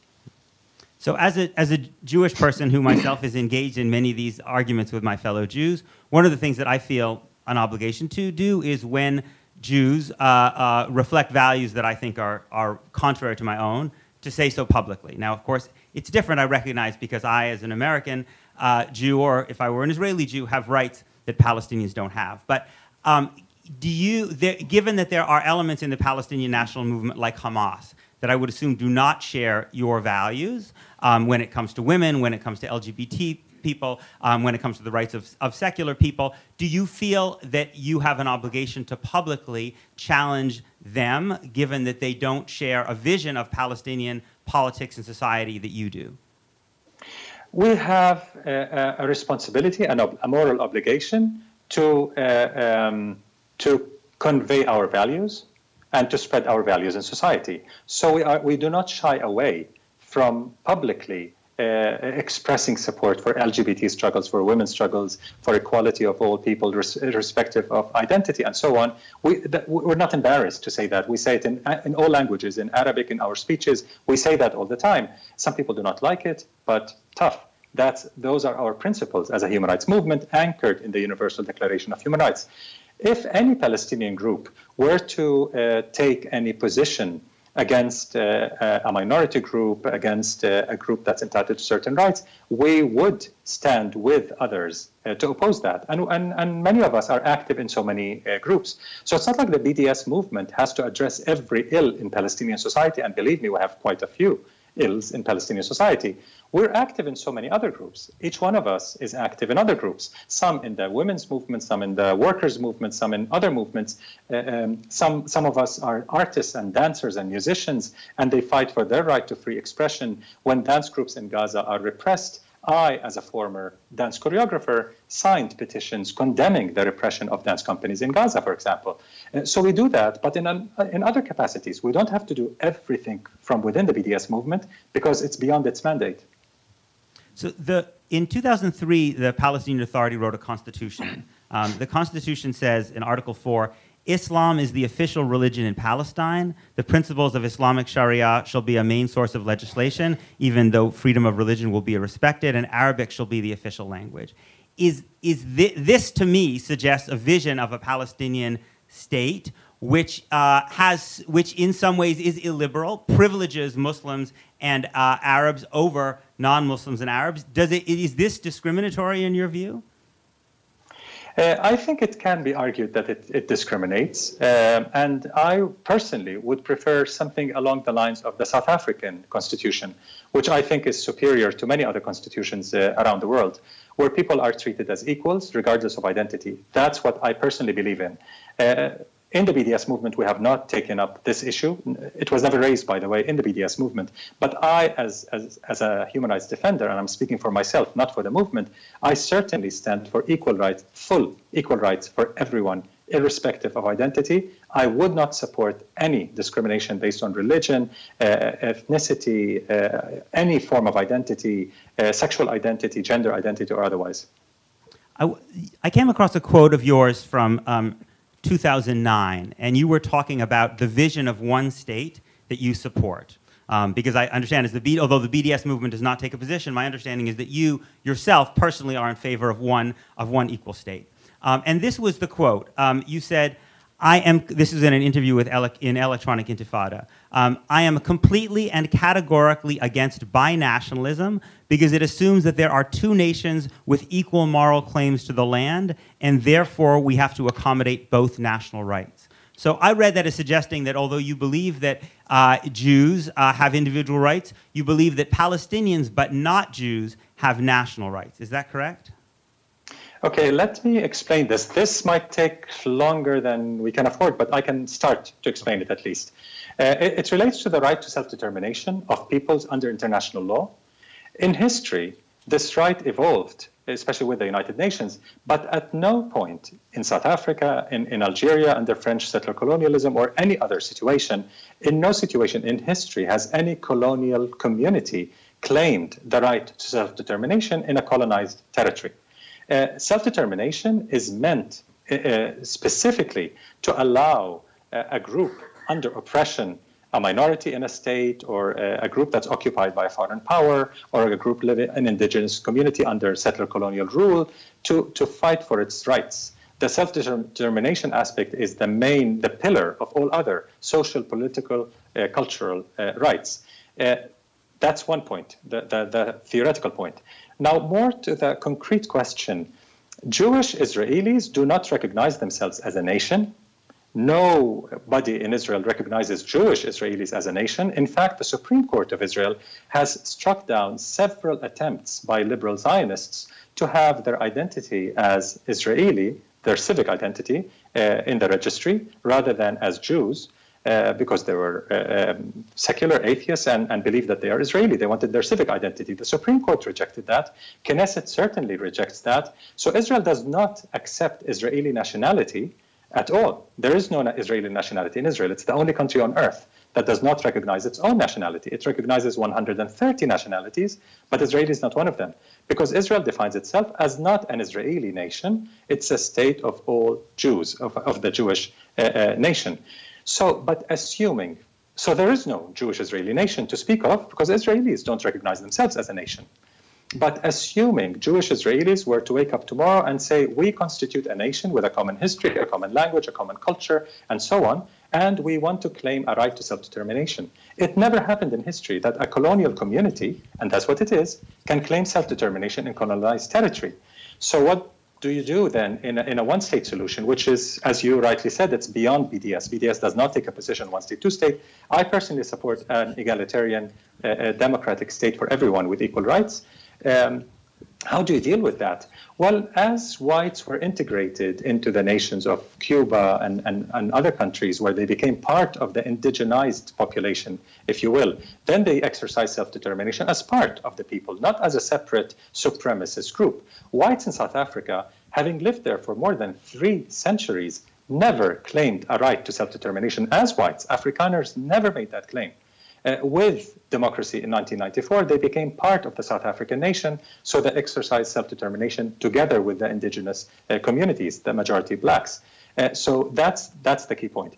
So, as a, as a Jewish person who myself is engaged in many of these arguments with my fellow Jews, one of the things that I feel an obligation to do is when Jews uh, uh, reflect values that I think are, are contrary to my own, to say so publicly. Now, of course, it's different, I recognize, because I, as an American uh, Jew, or if I were an Israeli Jew, have rights that Palestinians don't have. But um, do you, there, given that there are elements in the Palestinian national movement like Hamas that I would assume do not share your values um, when it comes to women, when it comes to LGBT people, um, when it comes to the rights of, of secular people, do you feel that you have an obligation to publicly challenge them, given that they don't share a vision of Palestinian politics and society that you do?
We have a, a responsibility and a moral obligation to uh, um, to convey our values and to spread our values in society. So we, are, we do not shy away from publicly uh, expressing support for LGBT struggles, for women's struggles, for equality of all people, res- irrespective of identity, and so on. We, that, we're not embarrassed to say that. We say it in, in all languages, in Arabic, in our speeches. We say that all the time. Some people do not like it, but tough. That's, those are our principles as a human rights movement anchored in the Universal Declaration of Human Rights if any Palestinian group were to uh, take any position against uh, uh, a minority group, against a group that's entitled to certain rights, we would stand with others to oppose that. And, and, and many of us are active in so many groups. So it's not like the BDS movement has to address every ill in Palestinian society. And believe me, we have quite a few ills in Palestinian society. We're active in so many other groups. Each one of us is active in other groups, some in the women's movement, some in the workers' movement, some in other movements. Uh, um, some, some of us are artists and dancers and musicians, and they fight for their right to free expression. When dance groups in Gaza are repressed, I, as a former dance choreographer, signed petitions condemning the repression of dance companies in Gaza, for example. Uh, so we do that, but in, an, in other capacities. We don't have to do everything from within the BDS movement because it's beyond its mandate.
So the in 2003, the Palestinian Authority wrote a constitution. Um, the constitution says in Article 4 Islam is the official religion in Palestine. The principles of Islamic Sharia shall be a main source of legislation, even though freedom of religion will be respected, and Arabic shall be the official language. Is, is thi- this, to me, suggests a vision of a Palestinian state which, uh, has, which in some ways is illiberal, privileges Muslims and uh, Arabs over non Muslims and Arabs. Does it, is this discriminatory in your view?
Uh, I think it can be argued that it, it discriminates. Um, and I personally would prefer something along the lines of the South African constitution, which I think is superior to many other constitutions uh, around the world, where people are treated as equals regardless of identity. That's what I personally believe in. Uh, in the BDS movement, we have not taken up this issue. It was never raised, by the way, in the BDS movement. But I, as, as, as a human rights defender, and I'm speaking for myself, not for the movement, I certainly stand for equal rights, full equal rights for everyone, irrespective of identity. I would not support any discrimination based on religion, uh, ethnicity, uh, any form of identity, uh, sexual identity, gender identity, or otherwise.
I, I, came across a quote of yours from. Um, 2009, and you were talking about the vision of one state that you support. Um, because I understand, as the B, although the BDS movement does not take a position, my understanding is that you yourself personally are in favor of one of one equal state. Um, and this was the quote. Um, you said, I am, this is in an interview with ele- in Electronic Intifada. Um, I am completely and categorically against binationalism because it assumes that there are two nations with equal moral claims to the land, and therefore we have to accommodate both national rights. So I read that as suggesting that although you believe that uh, Jews uh, have individual rights, you believe that Palestinians, but not Jews, have national rights. Is that correct?
Okay, let me explain this. This might take longer than we can afford, but I can start to explain it at least. Uh, it, it, relates to the right to self determination of peoples under international law. In history, this right evolved, especially with the United Nations, but at no point in South Africa, in, in Algeria under French settler colonialism, or any other situation, in no situation in history has any colonial community claimed the right to self determination in a colonized territory. Uh, Self determination is meant uh, uh, specifically to allow uh, a group under oppression, a minority in a state, or uh, a group that's occupied by a foreign power, or a group living in an indigenous community under settler colonial rule, to, to fight for its rights. The self determination aspect is the main, the pillar of all other social, political, cultural rights. That's one point, the, the, the, theoretical point. Now, more to the concrete question Jewish Israelis do not recognize themselves as a nation. Nobody in Israel recognizes Jewish Israelis as a nation. In fact, the Supreme Court of Israel has struck down several attempts by liberal Zionists to have their identity as Israeli, their civic identity, uh, in the registry rather than as Jews uh, because they were uh, um, secular atheists and, and believed that they are Israeli. They wanted their civic identity. The Supreme Court rejected that. Knesset certainly rejects that. So Israel does not accept Israeli nationality at all. There is no Israeli nationality in Israel. It's the only country on earth that does not recognize its own nationality. It recognizes 130 nationalities, but Israel is not one of them. Because Israel defines itself as not an Israeli nation, it's a state of all Jews, of, of the Jewish uh, uh, nation. So, but assuming, so there is no Jewish Israeli nation to speak of because Israelis don't recognize themselves as a nation. But assuming Jewish Israelis were to wake up tomorrow and say, we constitute a nation with a common history, a common language, a common culture, and so on, and we want to claim a right to self determination. It never happened in history that a colonial community, and that's what it is, can claim self determination in colonized territory. So, what do you do then in a, in a one-state solution, which is, as you rightly said, it's beyond BDS. BDS does not take a position one-state, two-state. I personally support an egalitarian, uh, democratic state for everyone with equal rights. Um, how do you deal with that? Well, as whites were integrated into the nations of Cuba and, and, and other countries where they became part of the indigenized population, if you will, then they exercised self determination as part of the people, not as a separate supremacist group. Whites in South Africa, having lived there for more than three centuries, never claimed a right to self determination as whites. Afrikaners never made that claim. Uh, with democracy in 1994, they became part of the South African nation, so they exercised self determination together with the indigenous uh, communities, the majority blacks. Uh, so that's, that's the key point.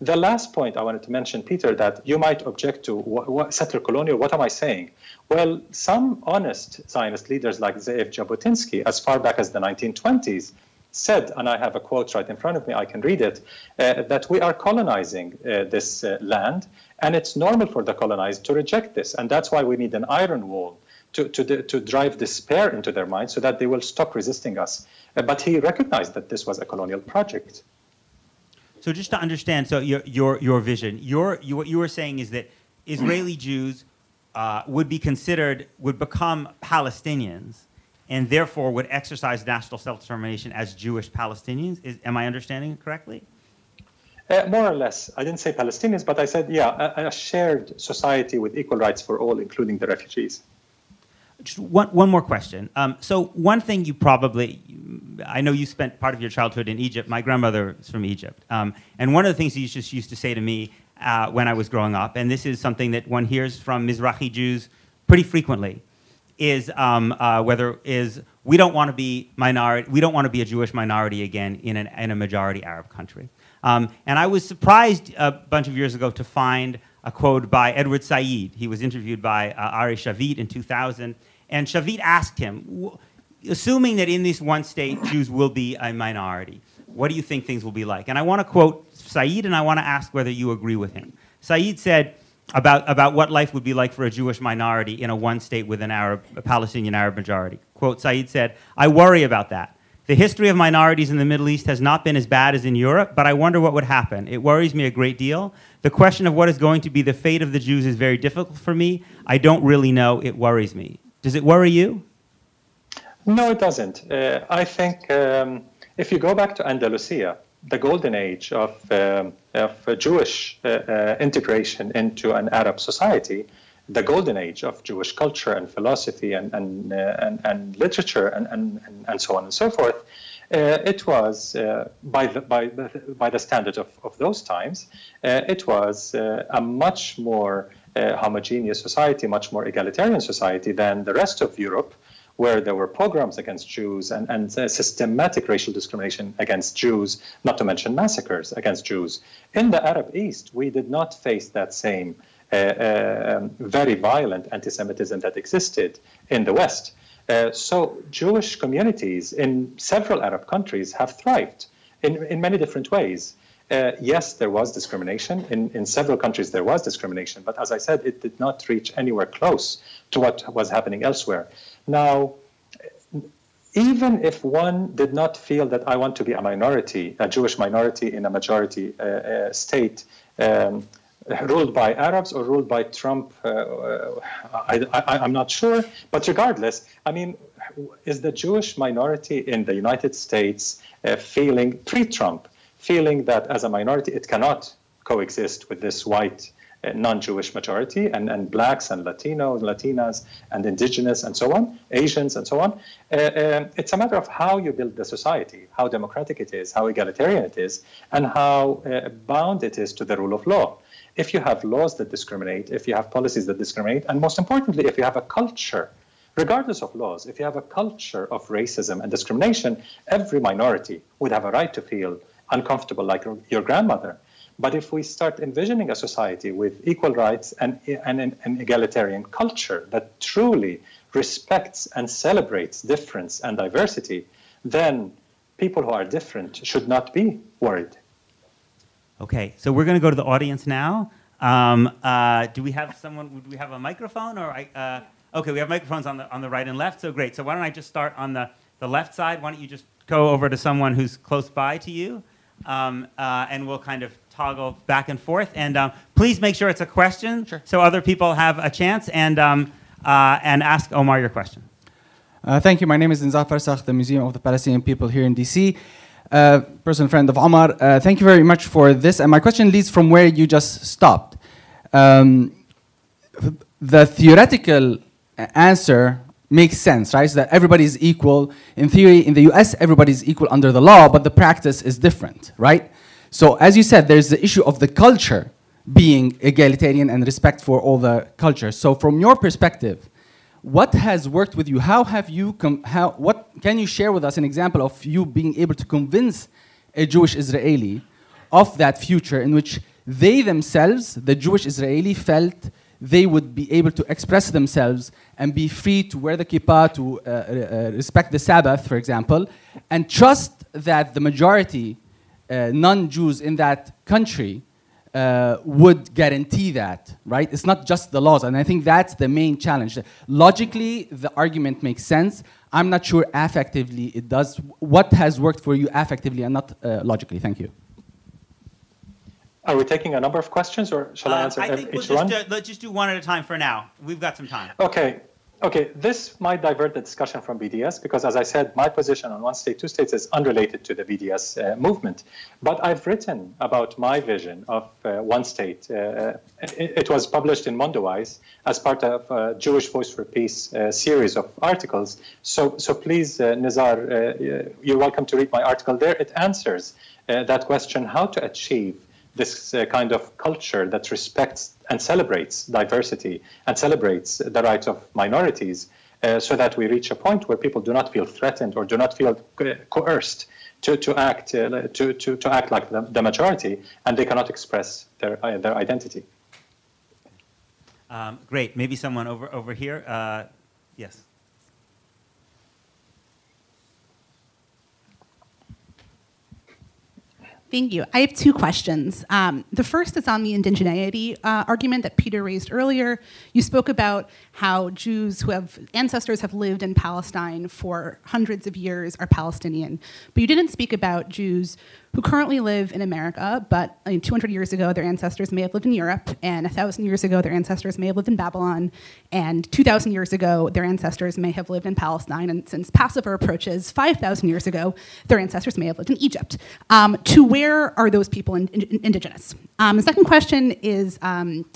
The last point I wanted to mention, Peter, that you might object to what, what, settler colonial, what am I saying? Well, some honest Zionist leaders like Ze'ev Jabotinsky, as far back as the 1920s, said, and I have a quote right in front of me, I can read it, uh, that we are colonizing uh, this uh, land, and it's normal for the colonized to reject this. And that's why we need an iron wall to, to, to drive despair into their minds so that they will stop resisting us. Uh, but he recognized that this was a colonial project.
So just to understand, so your, your, your vision, your, you, what you were saying is that Israeli Jews uh, would be considered, would become Palestinians, and therefore would exercise national self-determination as Jewish Palestinians. Is, am I understanding it correctly?
Uh, more or less. I didn't say Palestinians, but I said, yeah, a, a, shared society with equal rights for all, including the refugees.
Just one, one more question. Um, so, one thing you probably, I know you spent part of your childhood in Egypt. My grandmother is from Egypt. Um, and one of the things you just used to say to me uh, when I was growing up, and this is something that one hears from Mizrahi Jews pretty frequently, is um, uh, whether is we don't want to be minority, we don't want to be a Jewish minority again in, an, in a majority Arab country. Um, and I was surprised a bunch of years ago to find a quote by Edward Said. He was interviewed by uh, Ari Shavit in 2000. And Shavit asked him, assuming that in this one state Jews will be a minority, what do you think things will be like? And I want to quote Said and I want to ask whether you agree with him. Said said about, about what life would be like for a Jewish minority in a one state with an Arab, a Palestinian Arab majority. Quote, Said said, I worry about that. The history of minorities in the Middle East has not been as bad as in Europe, but I wonder what would happen. It worries me a great deal. The question of what is going to be the fate of the Jews is very difficult for me. I don't really know. It worries me. Does it worry you?
No, it doesn't. Uh, I think um, if you go back to Andalusia, the golden age of, um, of Jewish uh, uh, integration into an Arab society, the golden age of Jewish culture and philosophy and, and, uh, and, and, literature and, and, and so on and so forth, uh, it was, uh, by, the, by, the, by the standard of, of those times, uh, it was uh, a much more uh, homogeneous society, much more egalitarian society than the rest of Europe, where there were pogroms against Jews and, and systematic racial discrimination against Jews, not to mention massacres against Jews. In the Arab East, we did not face that same um, very violent anti-Semitism that existed in the West. Uh, so Jewish communities in several Arab countries have thrived in, in many different ways. Uh, yes, there was discrimination. In, in several countries, there was discrimination. But as I said, it did not reach anywhere close to what was happening elsewhere. Now, even if one did not feel that I want to be a minority, a Jewish minority in a majority uh, uh, state, um, ruled by Arabs or ruled by Trump, uh, uh I, am not sure. But regardless, I mean, is the Jewish minority in the United States uh, feeling pre-Trump, feeling that as a minority it cannot coexist with this white uh, non-Jewish majority and, and blacks and Latinos, Latinas and indigenous and so on, Asians and so on. Uh, it's a matter of how you build the society, how democratic it is, how egalitarian it is, and how bound it is to the rule of law if you have laws that discriminate, if you have policies that discriminate, and most importantly, if you have a culture, regardless of laws, if you have a culture of racism and discrimination, every minority would have a right to feel uncomfortable like your grandmother. But if we start envisioning a society with equal rights and, and an egalitarian culture that truly respects and celebrates difference and diversity, then people who are different should not be worried.
Okay, so we're going to go to the audience now. Um, uh, do we have someone? Do we have a microphone? Or I, uh, okay, we have microphones on the on the right and left. So great. So why don't I just start on the the left side? Why don't you just go over to someone who's close by to you, um, uh, and we'll kind of toggle back and forth. And um, please make sure it's a question, sure. so other people have a chance. And um, uh, and ask Omar your question.
Uh, thank you. My name is Nizar Farsakh, the Museum of the Palestinian People here in DC uh, personal friend of Omar. Uh, thank you very much for this. And my question leads from where you just stopped. Um, the theoretical answer makes sense, right? So that everybody is equal. In theory, in the US, everybody is equal under the law, but the practice is different, right? So as you said, there's the issue of the culture being egalitarian and respect for all the cultures. So, from your perspective, what has worked with you? How have you com- how what can you share with us an example of you being able to convince a Jewish Israeli of that future in which they themselves, the Jewish Israeli, felt they would be able to express themselves and be free to wear the kippah, to uh, uh, respect the Sabbath, for example, and trust that the majority, uh, non Jews in that country, uh, would guarantee that, right? It's not just the laws, and I think that's the main challenge. Logically, the argument makes sense. I'm not sure affectively it does. What has worked for you affectively and not uh, logically? Thank you.
Are we taking a number of questions, or shall I
Uh,
answer
I
ev-
think we'll
each
just,
one?
uh, let's just do one at a time for now. We've got some time.
Okay. Okay, this might divert the discussion from BDS because, as I said, my position on one state, two states is unrelated to the BDS uh, movement. But I've written about my vision of uh, one state. Uh, it, it was published in Mondoweiss as part of uh, Jewish Voice for Peace uh, series of articles. So, so please, uh, Nizar, uh, you're welcome to read my article there. It answers that question how to achieve this uh, kind of culture that respects and celebrates diversity and celebrates the rights of minorities uh, so that we reach a point where people do not feel threatened or do not feel co- coerced to, to act uh, to, to, to act like the, the majority and they cannot express their, uh, their identity.
Um, great. Maybe someone over over here. Uh, yes.
Thank you. I have two questions. Um, the first is on the indigeneity uh, argument that Peter raised earlier. You spoke about how Jews who have ancestors have lived in Palestine for hundreds of years are Palestinian, but you didn't speak about Jews who currently live in America, but I mean, 200 years ago their ancestors may have lived in Europe, and 1,000 years ago their ancestors may have lived in Babylon, and 2,000 years ago their ancestors may have lived in Palestine, and since Passover approaches 5,000 years ago, their ancestors may have lived in Egypt. Um, to where are those people in, in, indigenous? Um, the second question is. Um,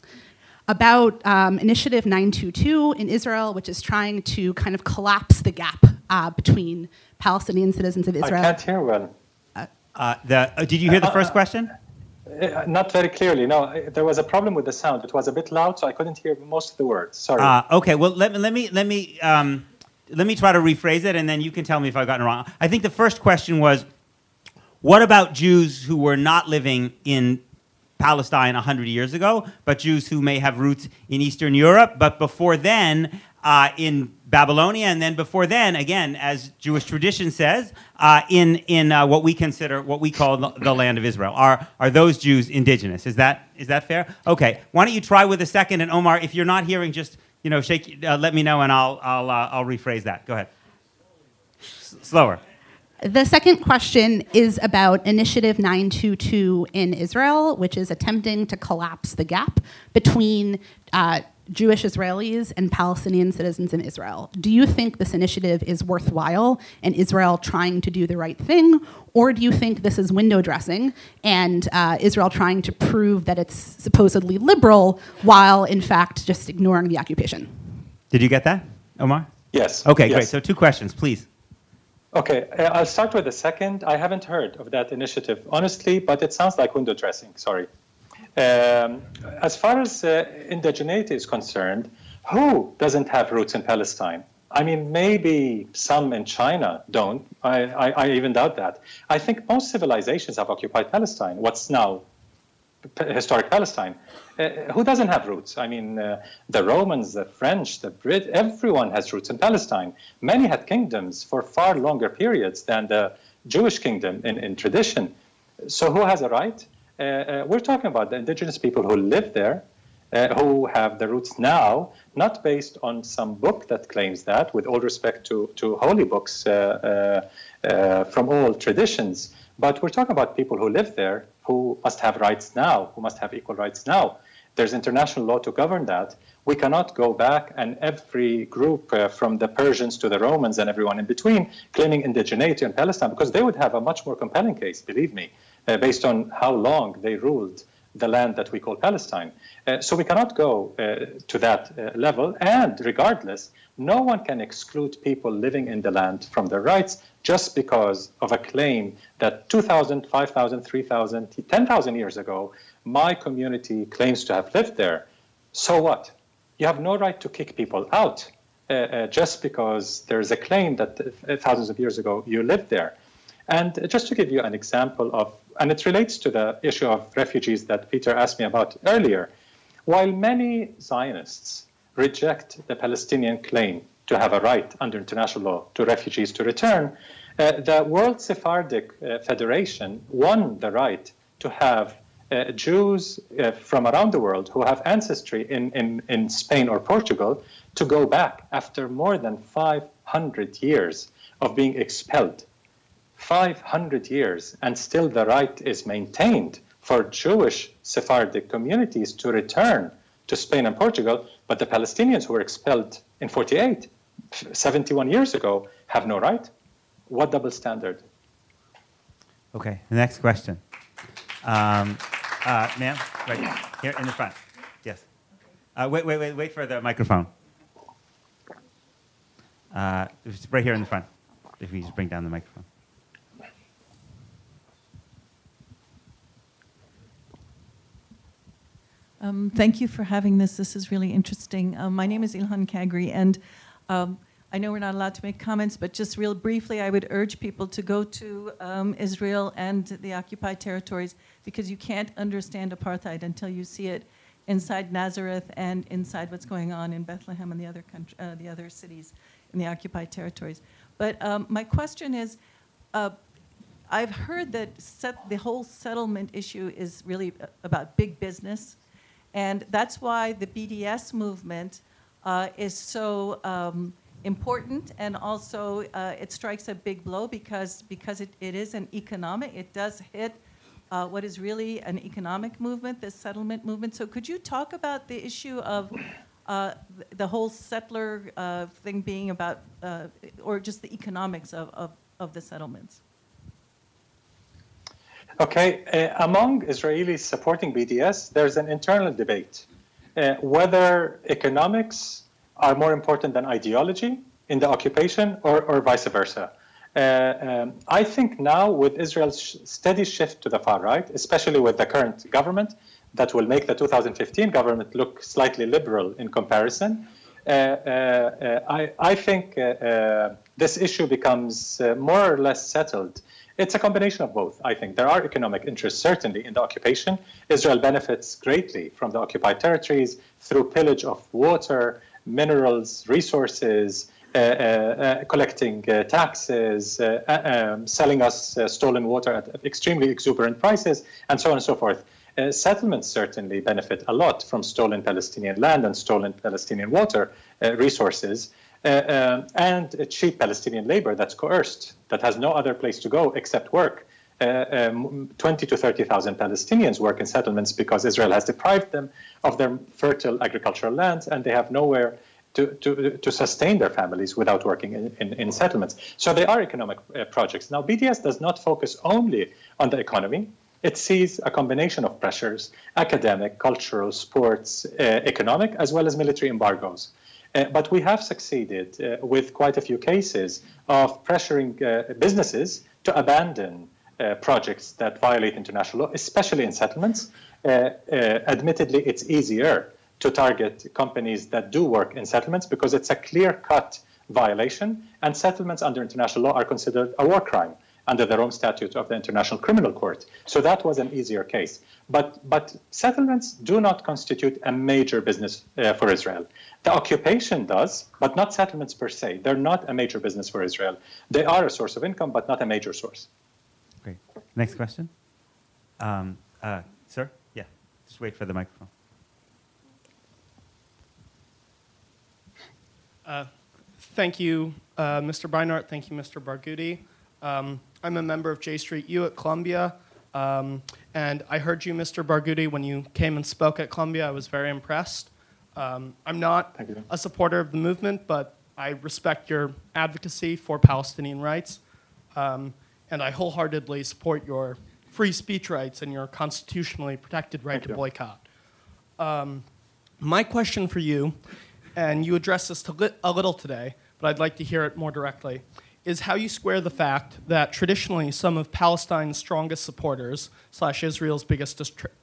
about um, Initiative 922 in Israel, which is trying to kind of collapse the gap uh, between Palestinian citizens of Israel.
I can't hear well.
Uh, the, uh, did you hear the first question?
Uh, not very clearly. No, uh, there was a problem with the sound. It was a bit loud, so I couldn't hear most of the words. Sorry.
Uh, okay. Well, let me let me let me um, let me try to rephrase it, and then you can tell me if I've gotten it wrong. I think the first question was, what about Jews who were not living in Palestine 100 years ago, but Jews who may have roots in Eastern Europe, but before then uh, in Babylonia, and then before then, again, as Jewish tradition says, uh, in, in uh, what we consider, what we call the, the land of Israel. Are, are those Jews indigenous? Is that, is that fair? Okay. Why don't you try with a second? And Omar, if you're not hearing, just you know, shake, uh, let me know, and I'll, I'll, uh, I'll rephrase that. Go ahead. S- slower.
The second question is about Initiative 922 in Israel, which is attempting to collapse the gap between uh, Jewish Israelis and Palestinian citizens in Israel. Do you think this initiative is worthwhile and Israel trying to do the right thing? Or do you think this is window dressing and uh, Israel trying to prove that it's supposedly liberal while in fact just ignoring the occupation?
Did you get that, Omar?
yes.
Okay,
yes.
great. So two questions, please.
Okay, uh, I'll start with the second. I haven't heard of that initiative, honestly, but it sounds like window dressing. Sorry. Um, as far as uh, indigeneity is concerned, who doesn't have roots in Palestine? I mean, maybe some in China don't. I, I, I even doubt that. I think most civilizations have occupied Palestine, what's now historic Palestine. Uh, who doesn't have roots? I mean, uh, the Romans, the French, the Brit, everyone has roots in Palestine. Many had kingdoms for far longer periods than the Jewish kingdom in, in tradition. So, who has a right? Uh, uh, we're talking about the indigenous people who live there, uh, who have the roots now, not based on some book that claims that, with all respect to, to holy books from all traditions. But we're talking about people who live there, who must have rights now, who must have equal rights now. There's international law to govern that. We cannot go back and every group, uh, from the Persians to the Romans and everyone in between, claiming indigeneity in Palestine, because they would have a much more compelling case, believe me, uh, based on how long they ruled the land that we call Palestine. Uh, so we cannot go uh, to that uh, level. And regardless, no one can exclude people living in the land from their rights just because of a claim that 2,000, 5,000, 3,000, 10,000 years ago, my community claims to have lived there. So what? You have no right to kick people out uh, uh, just because there's a claim that thousands of years ago you lived there. And just to give you an example of, and it relates to the issue of refugees that Peter asked me about earlier, while many Zionists reject the Palestinian claim to have a right under international law to refugees to return, uh, the World Sephardic uh, Federation won the right to have uh, Jews uh, from around the world who have ancestry in, in, in Spain or Portugal to go back after more than 500 years of being expelled 500 years, and still the right is maintained for Jewish Sephardic communities to return to Spain and Portugal, but the Palestinians who were expelled in 48, 71 years ago, have no right. What double standard?
Okay, the next question. Um, uh, ma'am, right here in the front. Yes. Uh, wait, wait, wait, wait for the microphone. Uh, right here in the front. If you just bring down the microphone.
Um, thank you for having this. This is really interesting. Um, my name is Ilhan Kagri, and um, I know we're not allowed to make comments, but just real briefly, I would urge people to go to um, Israel and the occupied territories because you can't understand apartheid until you see it inside Nazareth and inside what's going on in Bethlehem and the other, country, uh, the other cities in the occupied territories. But um, my question is, uh, I've heard that the whole settlement issue is really about big business and that's why the BDS movement uh, is so um, important and also uh, it strikes a big blow because, because it, it is an economic, it does hit uh, what is really an economic movement, the settlement movement. So could you talk about the issue of uh, the whole settler uh, thing being about, uh, or just the economics of, of, of the settlements?
Okay, uh, among Israelis supporting BDS, there's an internal debate uh, whether economics are more important than ideology in the occupation or, or vice versa. Uh, um, I think now, with Israel's sh- steady shift to the far right, especially with the current government, that will make the 2015 government look slightly liberal in comparison. Uh, uh, uh I, I, think uh, this issue becomes more or less settled it's a combination of both, I think. There are economic interests, certainly, in the occupation. Israel benefits greatly from the occupied territories through pillage of water, minerals, resources, uh, uh, uh, collecting uh, taxes, uh, uh, um, selling us stolen water at extremely exuberant prices, and so on and so forth. settlements certainly benefit a lot from stolen Palestinian land and stolen Palestinian water resources. Uh, um, and cheap Palestinian labor that's coerced, that has no other place to go except work. Uh, um, 20 to 30,000 Palestinians work in settlements because Israel has deprived them of their fertile agricultural lands and they have nowhere to, to, to sustain their families without working in, in, in settlements. So they are economic uh, projects. Now, BDS does not focus only on the economy. It sees a combination of pressures academic, cultural, sports, uh, economic, as well as military embargoes. Uh, but we have succeeded uh, with quite a few cases of pressuring uh, businesses to abandon projects that violate international law, especially in settlements. Admittedly, it's easier to target companies that do work in settlements because it's a clear cut violation, and settlements under international law are considered a war crime under the Rome Statute of the International Criminal Court. So that was an easier case. But, but settlements do not constitute a major business uh, for Israel. The occupation does, but not settlements per se. They're not a major business for Israel. They are a source of income, but not a major source.
Great. Next question. Um, uh, sir? Yeah, just wait for the microphone.
Uh, thank you, uh, Mr. Beinart. Thank you, Mr. Barghouti. Um, I'm a member of J Street U at Columbia. Um, and I heard you, Mr. Barghouti, when you came and spoke at Columbia. I was very impressed. Um, I'm not a supporter of the movement, but I respect your advocacy for Palestinian rights. Um, and I wholeheartedly support your free speech rights and your constitutionally protected right
Thank
to
you.
boycott. Um, my question for you, and you addressed this to li- a little today, but I'd like to hear it more directly, is how you square the fact that traditionally some of Palestine's strongest supporters slash Israel's biggest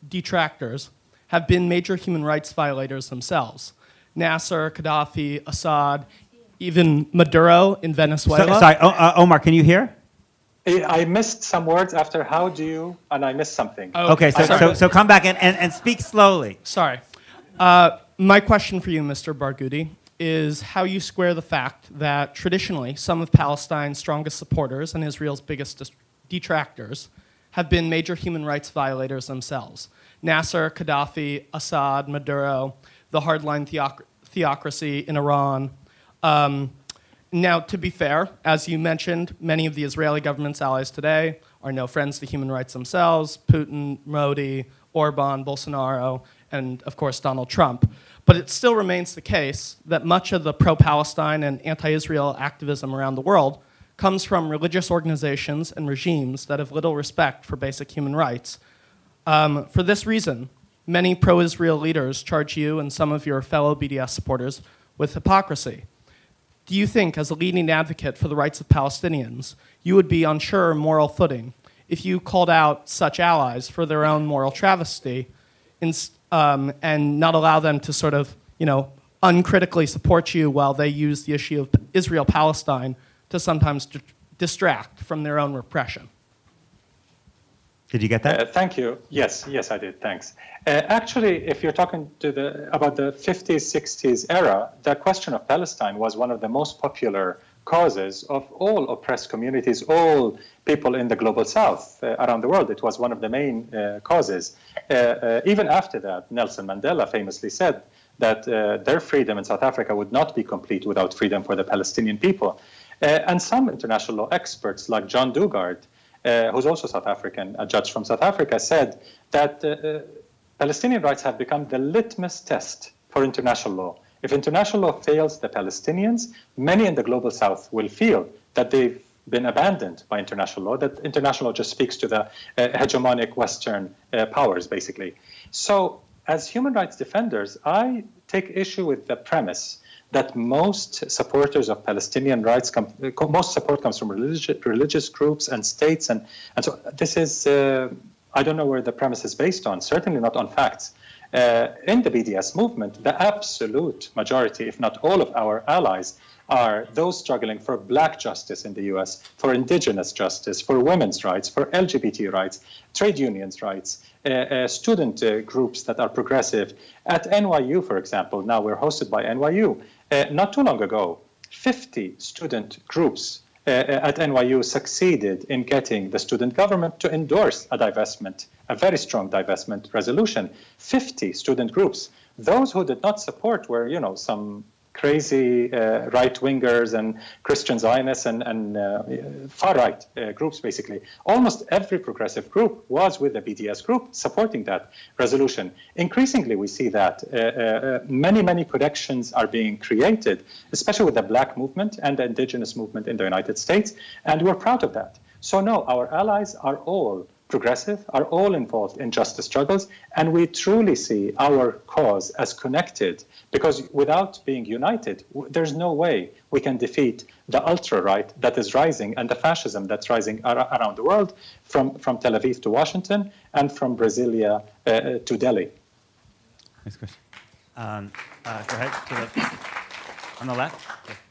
detractors have been major human rights violators themselves. Nasser, Gaddafi, Assad, even Maduro in
So-
Venezuela.
sorry, o- uh, Omar, can you hear?
I I missed some words after how do you, and I missed something.
Oh,
Okay, so, so, so come back and, and, and speak slowly.
Sorry. Uh, my question for you, Mr. Barghouti, is how you square the fact that traditionally some of Palestine's strongest supporters and Israel's biggest detractors have been major human rights violators themselves. Nasser, Gaddafi, Assad, Maduro, the hardline theoc- theocracy in Iran. Um, now, to be fair, as you mentioned, many of the Israeli government's allies today are no friends to human rights themselves Putin, Modi, Orban, Bolsonaro, and of course Donald Trump. But it still remains the case that much of the pro Palestine and anti Israel activism around the world comes from religious organizations and regimes that have little respect for basic human rights. Um, for this reason, many pro Israel leaders charge you and some of your fellow BDS supporters with hypocrisy. Do you think, as a leading advocate for the rights of Palestinians, you would be on sure moral footing if you called out such allies for their own moral travesty um, and not allow them to sort of, you know, uncritically support you while they use the issue of Israel Palestine to sometimes d- distract from their own repression?
Did you get that?
Uh, thank you. Yes, yes, I did. Thanks. Uh, actually, if you're talking to the about the 50s, 60s era, the question of Palestine was one of the most popular causes of all oppressed communities, all people in the global south uh, around the world. It was one of the main uh, causes. Uh, uh, even after that, Nelson Mandela famously said that uh, their freedom in South Africa would not be complete without freedom for the Palestinian people. Uh, and some international law experts, like John Dugard, who's also South African, a judge from South Africa, said that Palestinian rights have become the litmus test for international law. If international law fails the Palestinians, many in the global south will feel that they've been abandoned by international law, that international law just speaks to the uh, hegemonic Western uh, powers, basically. So, as human rights defenders, I take issue with the premise that most supporters of Palestinian rights, come, uh, most support comes from religious, religious groups and states. And, and so this is, uh, I don't know where the premise is based on, certainly not on facts. Uh, in the BDS movement, the absolute majority, if not all of our allies, are those struggling for black justice in the US, for indigenous justice, for women's rights, for LGBT rights, trade unions' rights, uh, uh, student uh, groups that are progressive. At NYU, for example, now we're hosted by NYU. Uh, not too long ago, 50 student groups uh, at NYU succeeded in getting the student government to endorse a divestment, a very strong divestment resolution. 50 student groups. Those who did not support were, you know, some crazy uh, right wingers and Christian Zionists and, and uh, far right uh, groups, basically. Almost every progressive group was with the BDS group supporting that resolution. Increasingly, we see that uh, uh, many, many connections are being created, especially with the black movement and the indigenous movement in the United States, and we're proud of that. So, no, our allies are all progressive, are all involved in justice struggles, and we truly see our cause as connected because without being united, there's no way we can defeat the ultra right that is rising and the fascism that's rising ar- around the world, from, from Tel Aviv to Washington and from Brasilia uh, to Delhi.
Next question. Um, uh, go ahead. To the, on the left.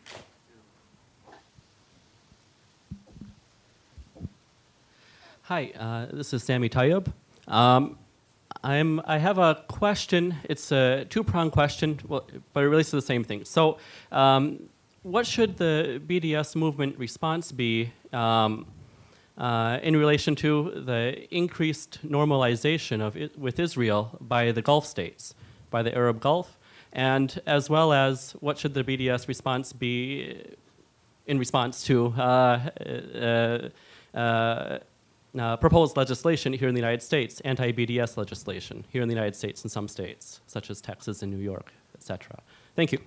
Hi, uh, this is Sami Tayyib. Um, I'm, I have a question. It's a two-pronged question, but it relates to the same thing. So, um, what should the BDS movement response be um, uh, in relation to the increased normalization of it with Israel by the Gulf states, by the Arab Gulf, and as well as what should the BDS response be in response to uh, uh, uh, proposed legislation here in the United States, anti-BDS legislation here in the United States in some states, such as Texas and New York, etc. Thank you.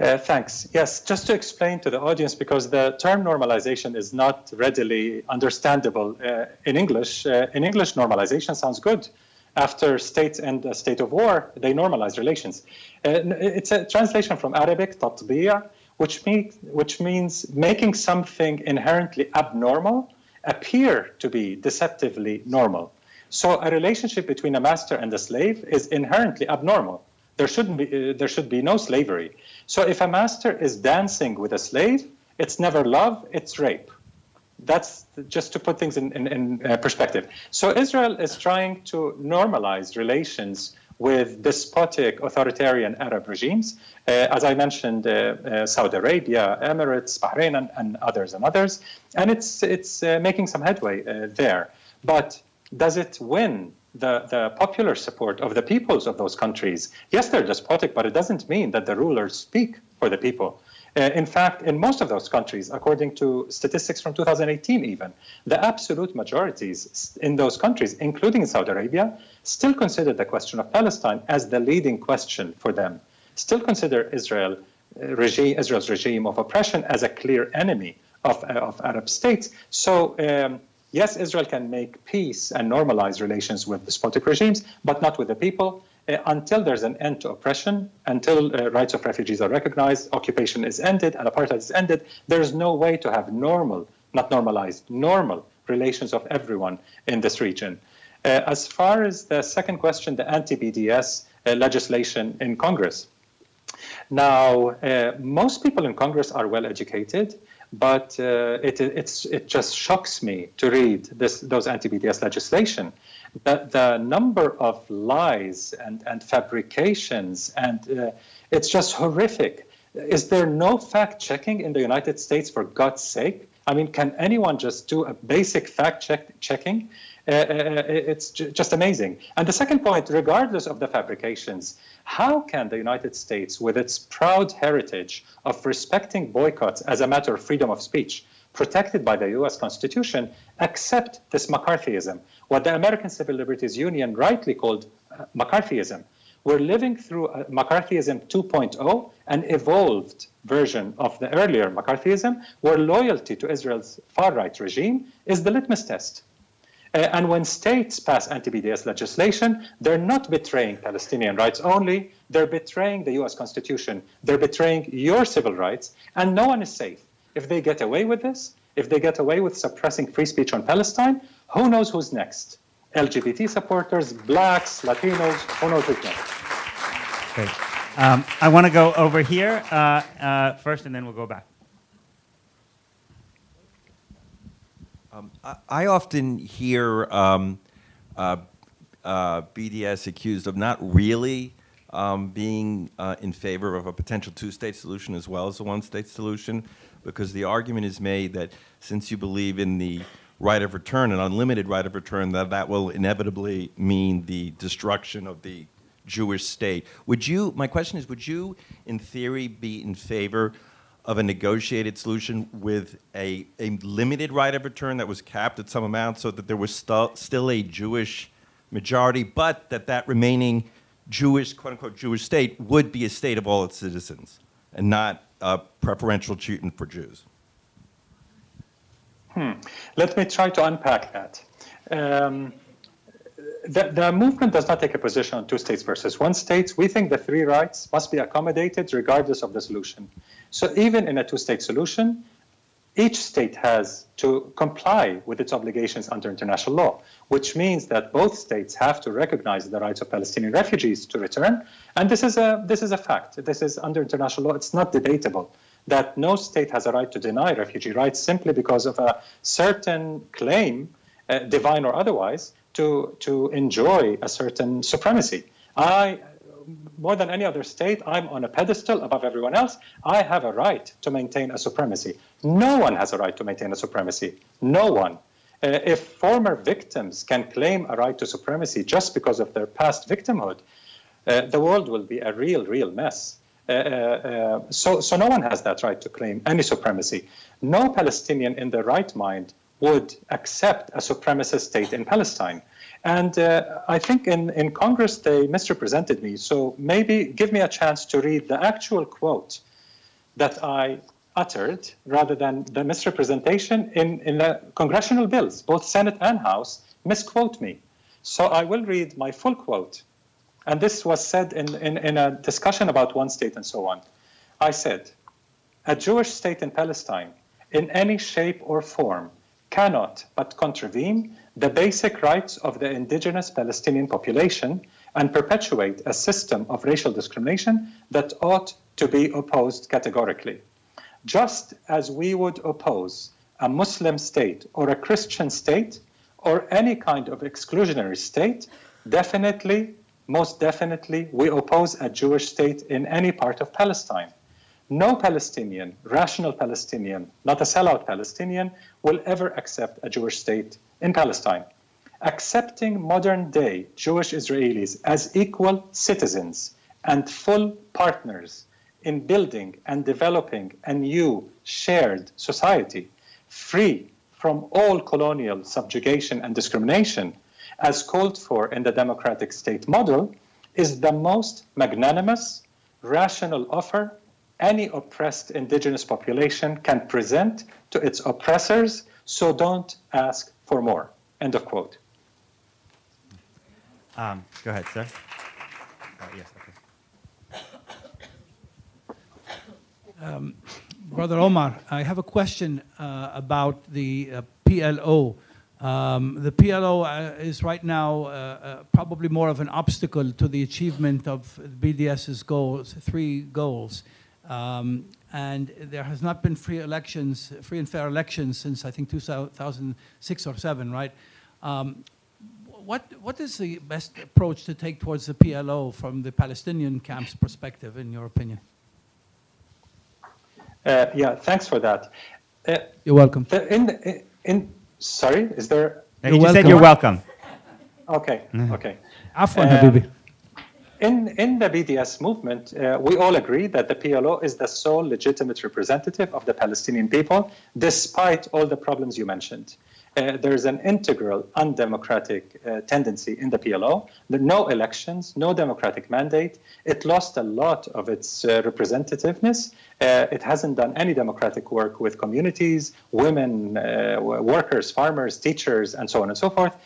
Uh, thanks. Yes, just to explain to the audience, because the term normalization is not readily understandable uh, in English. Uh, in English, normalization sounds good. After states and a state of war, they normalize relations. Uh, it's a translation from Arabic, tatbiya, which, mean, which means making something inherently abnormal appear to be deceptively normal. So a relationship between a master and a slave is inherently abnormal. There shouldn't be uh, there should be no slavery. So if a master is dancing with a slave, it's never love, it's rape. That's just to put things in, in, in uh, perspective. So Israel is trying to normalize relations with despotic authoritarian Arab regimes, uh, as I mentioned, uh, uh, Saudi Arabia, Emirates, Bahrain, and, and, others and others, and it's it's uh, making some headway uh, there. But does it win the, the popular support of the peoples of those countries? Yes, they're despotic, but it doesn't mean that the rulers speak for the people. Uh, in fact, in most of those countries, according to statistics from 2018, even, the absolute majorities in those countries, including Saudi Arabia, still consider the question of Palestine as the leading question for them, still consider Israel, uh, regime, Israel's regime of oppression as a clear enemy of, uh, of Arab states. So, um, yes, Israel can make peace and normalize relations with despotic regimes, but not with the people. Uh, until there's an end to oppression, until uh, rights of refugees are recognized, occupation is ended, and apartheid is ended, there's no way to have normal, not normalized, normal relations of everyone in this region. Uh, as far as the second question, the anti BDS uh, legislation in Congress. Now, uh, most people in Congress are well educated, but uh, it, it just shocks me to read this, those anti BDS legislation the, the number of lies and, and fabrications, and uh, it's just horrific. Is there no fact checking in the United States, for God's sake? I mean, can anyone just do a basic fact check checking? Uh, uh, uh it's just amazing. And the second point, regardless of the fabrications, how can the United States, with its proud heritage of respecting boycotts as a matter of freedom of speech, protected by the US Constitution, accept this McCarthyism, what the American Civil Liberties Union rightly called McCarthyism. We're living through McCarthyism 2.0, an evolved version of the earlier McCarthyism, where loyalty to Israel's far right regime is the litmus test. Uh, and when states pass anti BDS legislation, they're not betraying Palestinian rights only, they're betraying the US Constitution, they're betraying your civil rights, and no one is safe. If they get away with this, if they get away with suppressing free speech on Palestine, who knows who's next? LGBT supporters, blacks, Latinos, who knows who's next?
Great. Um, I want to go over here uh, uh, first, and then we'll go back.
Um, I, I, often hear um, uh, uh BDS accused of not really um, being uh, in favor of a potential two-state solution as well as a one-state solution because the argument is made that since you believe in the right of return, an unlimited right of return, that that will inevitably mean the destruction of the Jewish state. Would you, my question is, would you, in theory, be in favor of a negotiated solution with a, a limited right of return that was capped at some amount so that there was st- still a Jewish majority, but that that remaining Jewish, quote unquote, Jewish state would be a state of all its citizens and not uh, preferential treatment for Jews?
Hmm. Let me try to unpack that. Um, the, the, movement does not take a position on two states versus one state. We think the three rights must be accommodated regardless of the solution. So even in a two-state solution, each state has to comply with its obligations under international law, which means that both states have to recognize the rights of Palestinian refugees to return. And this is a this is a fact. This is under international law. It's not debatable that no state has a right to deny refugee rights simply because of a certain claim, uh, divine or otherwise, to to enjoy a certain supremacy. I more than any other state, I'm on a pedestal above everyone else. I have a right to maintain a supremacy. No one has a right to maintain a supremacy. No one. Uh, if former victims can claim a right to supremacy just because of their past victimhood, uh, the world will be a real, real mess. Uh, uh, uh so, so no one has that right to claim any supremacy. No Palestinian in their right mind would accept a supremacist state in Palestine. And uh, I think in, in Congress they misrepresented me. So maybe give me a chance to read the actual quote that I uttered, rather than the misrepresentation in, in the congressional bills, both Senate and House, misquote me. So I will read my full quote. And this was said in, in, in a discussion about one state and so on. I said, a Jewish state in Palestine, in any shape or form, cannot but contravene the basic rights of the indigenous Palestinian population and perpetuate a system of racial discrimination that ought to be opposed categorically. Just as we would oppose a Muslim state or a Christian state or any kind of exclusionary state, definitely, most definitely, we oppose a Jewish state in any part of Palestine. No Palestinian, rational Palestinian, not a sellout Palestinian, will ever accept a Jewish state in Palestine. Accepting modern day Jewish Israelis as equal citizens and full partners in building and developing a new shared society free from all colonial subjugation and discrimination, as called for in the democratic state model, is the most magnanimous, rational offer any oppressed indigenous population can present to its oppressors, so don't ask for more. End of quote.
Um, go ahead, sir. Uh, yes, okay.
Um, Brother Omar, I have a question uh, about the uh, PLO. Um, the PLO uh, is right now uh, uh, probably more of an obstacle to the achievement of BDS's goals, three goals. Um, and there has not been free elections, free and fair elections since I think 2006 or seven, right? Um, what, what is the best approach to take towards the PLO from the Palestinian camp's perspective, in your opinion?
Uh, yeah, thanks for that.
Uh, you're welcome.
The, in, in, sorry, is there?
No, you just said you're welcome.
Okay, okay.
Afwan, uh, Habibi.
In, in the BDS movement, uh, we all agree that the PLO is the sole legitimate representative of the Palestinian people, despite all the problems you mentioned. Uh, there's an integral undemocratic uh, tendency in the PLO. No elections, no democratic mandate. It lost a lot of its uh, representativeness. Uh, it hasn't done any democratic work with communities, women, uh, workers, farmers, teachers, and so on and so forth.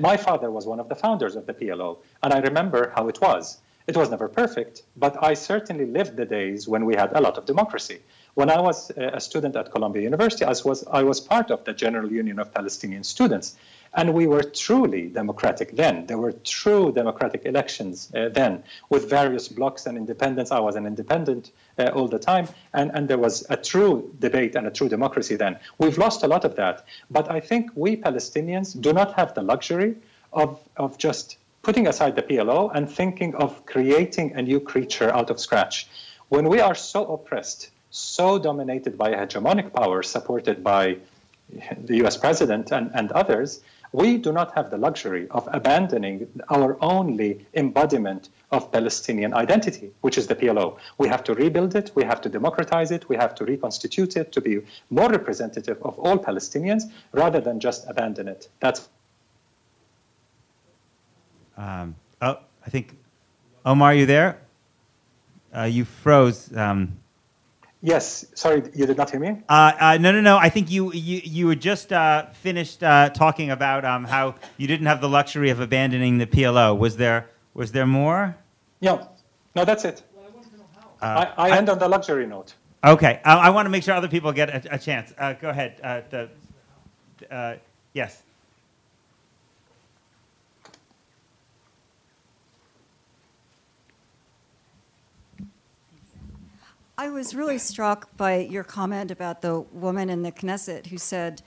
My father was one of the founders of the PLO, and I remember how it was. It was never perfect, but I certainly lived the days when we had a lot of democracy. When I was a student at Columbia University, I was, I was part of the General Union of Palestinian Students. And we were truly democratic then. There were true democratic elections uh, then with various blocs and independents. I was an independent uh, all the time. And, and there was a true debate and a true democracy then. We've lost a lot of that. But I think we Palestinians do not have the luxury of, of just putting aside the PLO and thinking of creating a new creature out of scratch. When we are so oppressed so dominated by hegemonic power supported by the US president and, and others, we do not have the luxury of abandoning our only embodiment of Palestinian identity, which is the PLO. We have to rebuild it, we have to democratize it, we have to reconstitute it to be more representative of all Palestinians rather than just abandon it. That's.
Um, oh, I think, Omar, are you there? Uh, you froze. Um,
Yes, sorry, you did not hear me.
Uh, uh, no, no, no. I think you you you had just uh, finished uh, talking about um, how you didn't have the luxury of abandoning the PLO. Was there was there more?
No, no, that's it. Uh, I, I, end on the luxury note.
Okay, I, I want to make sure other people get a, a chance. Uh, go ahead. the, yes.
I was really struck by your comment about the woman in the Knesset who said,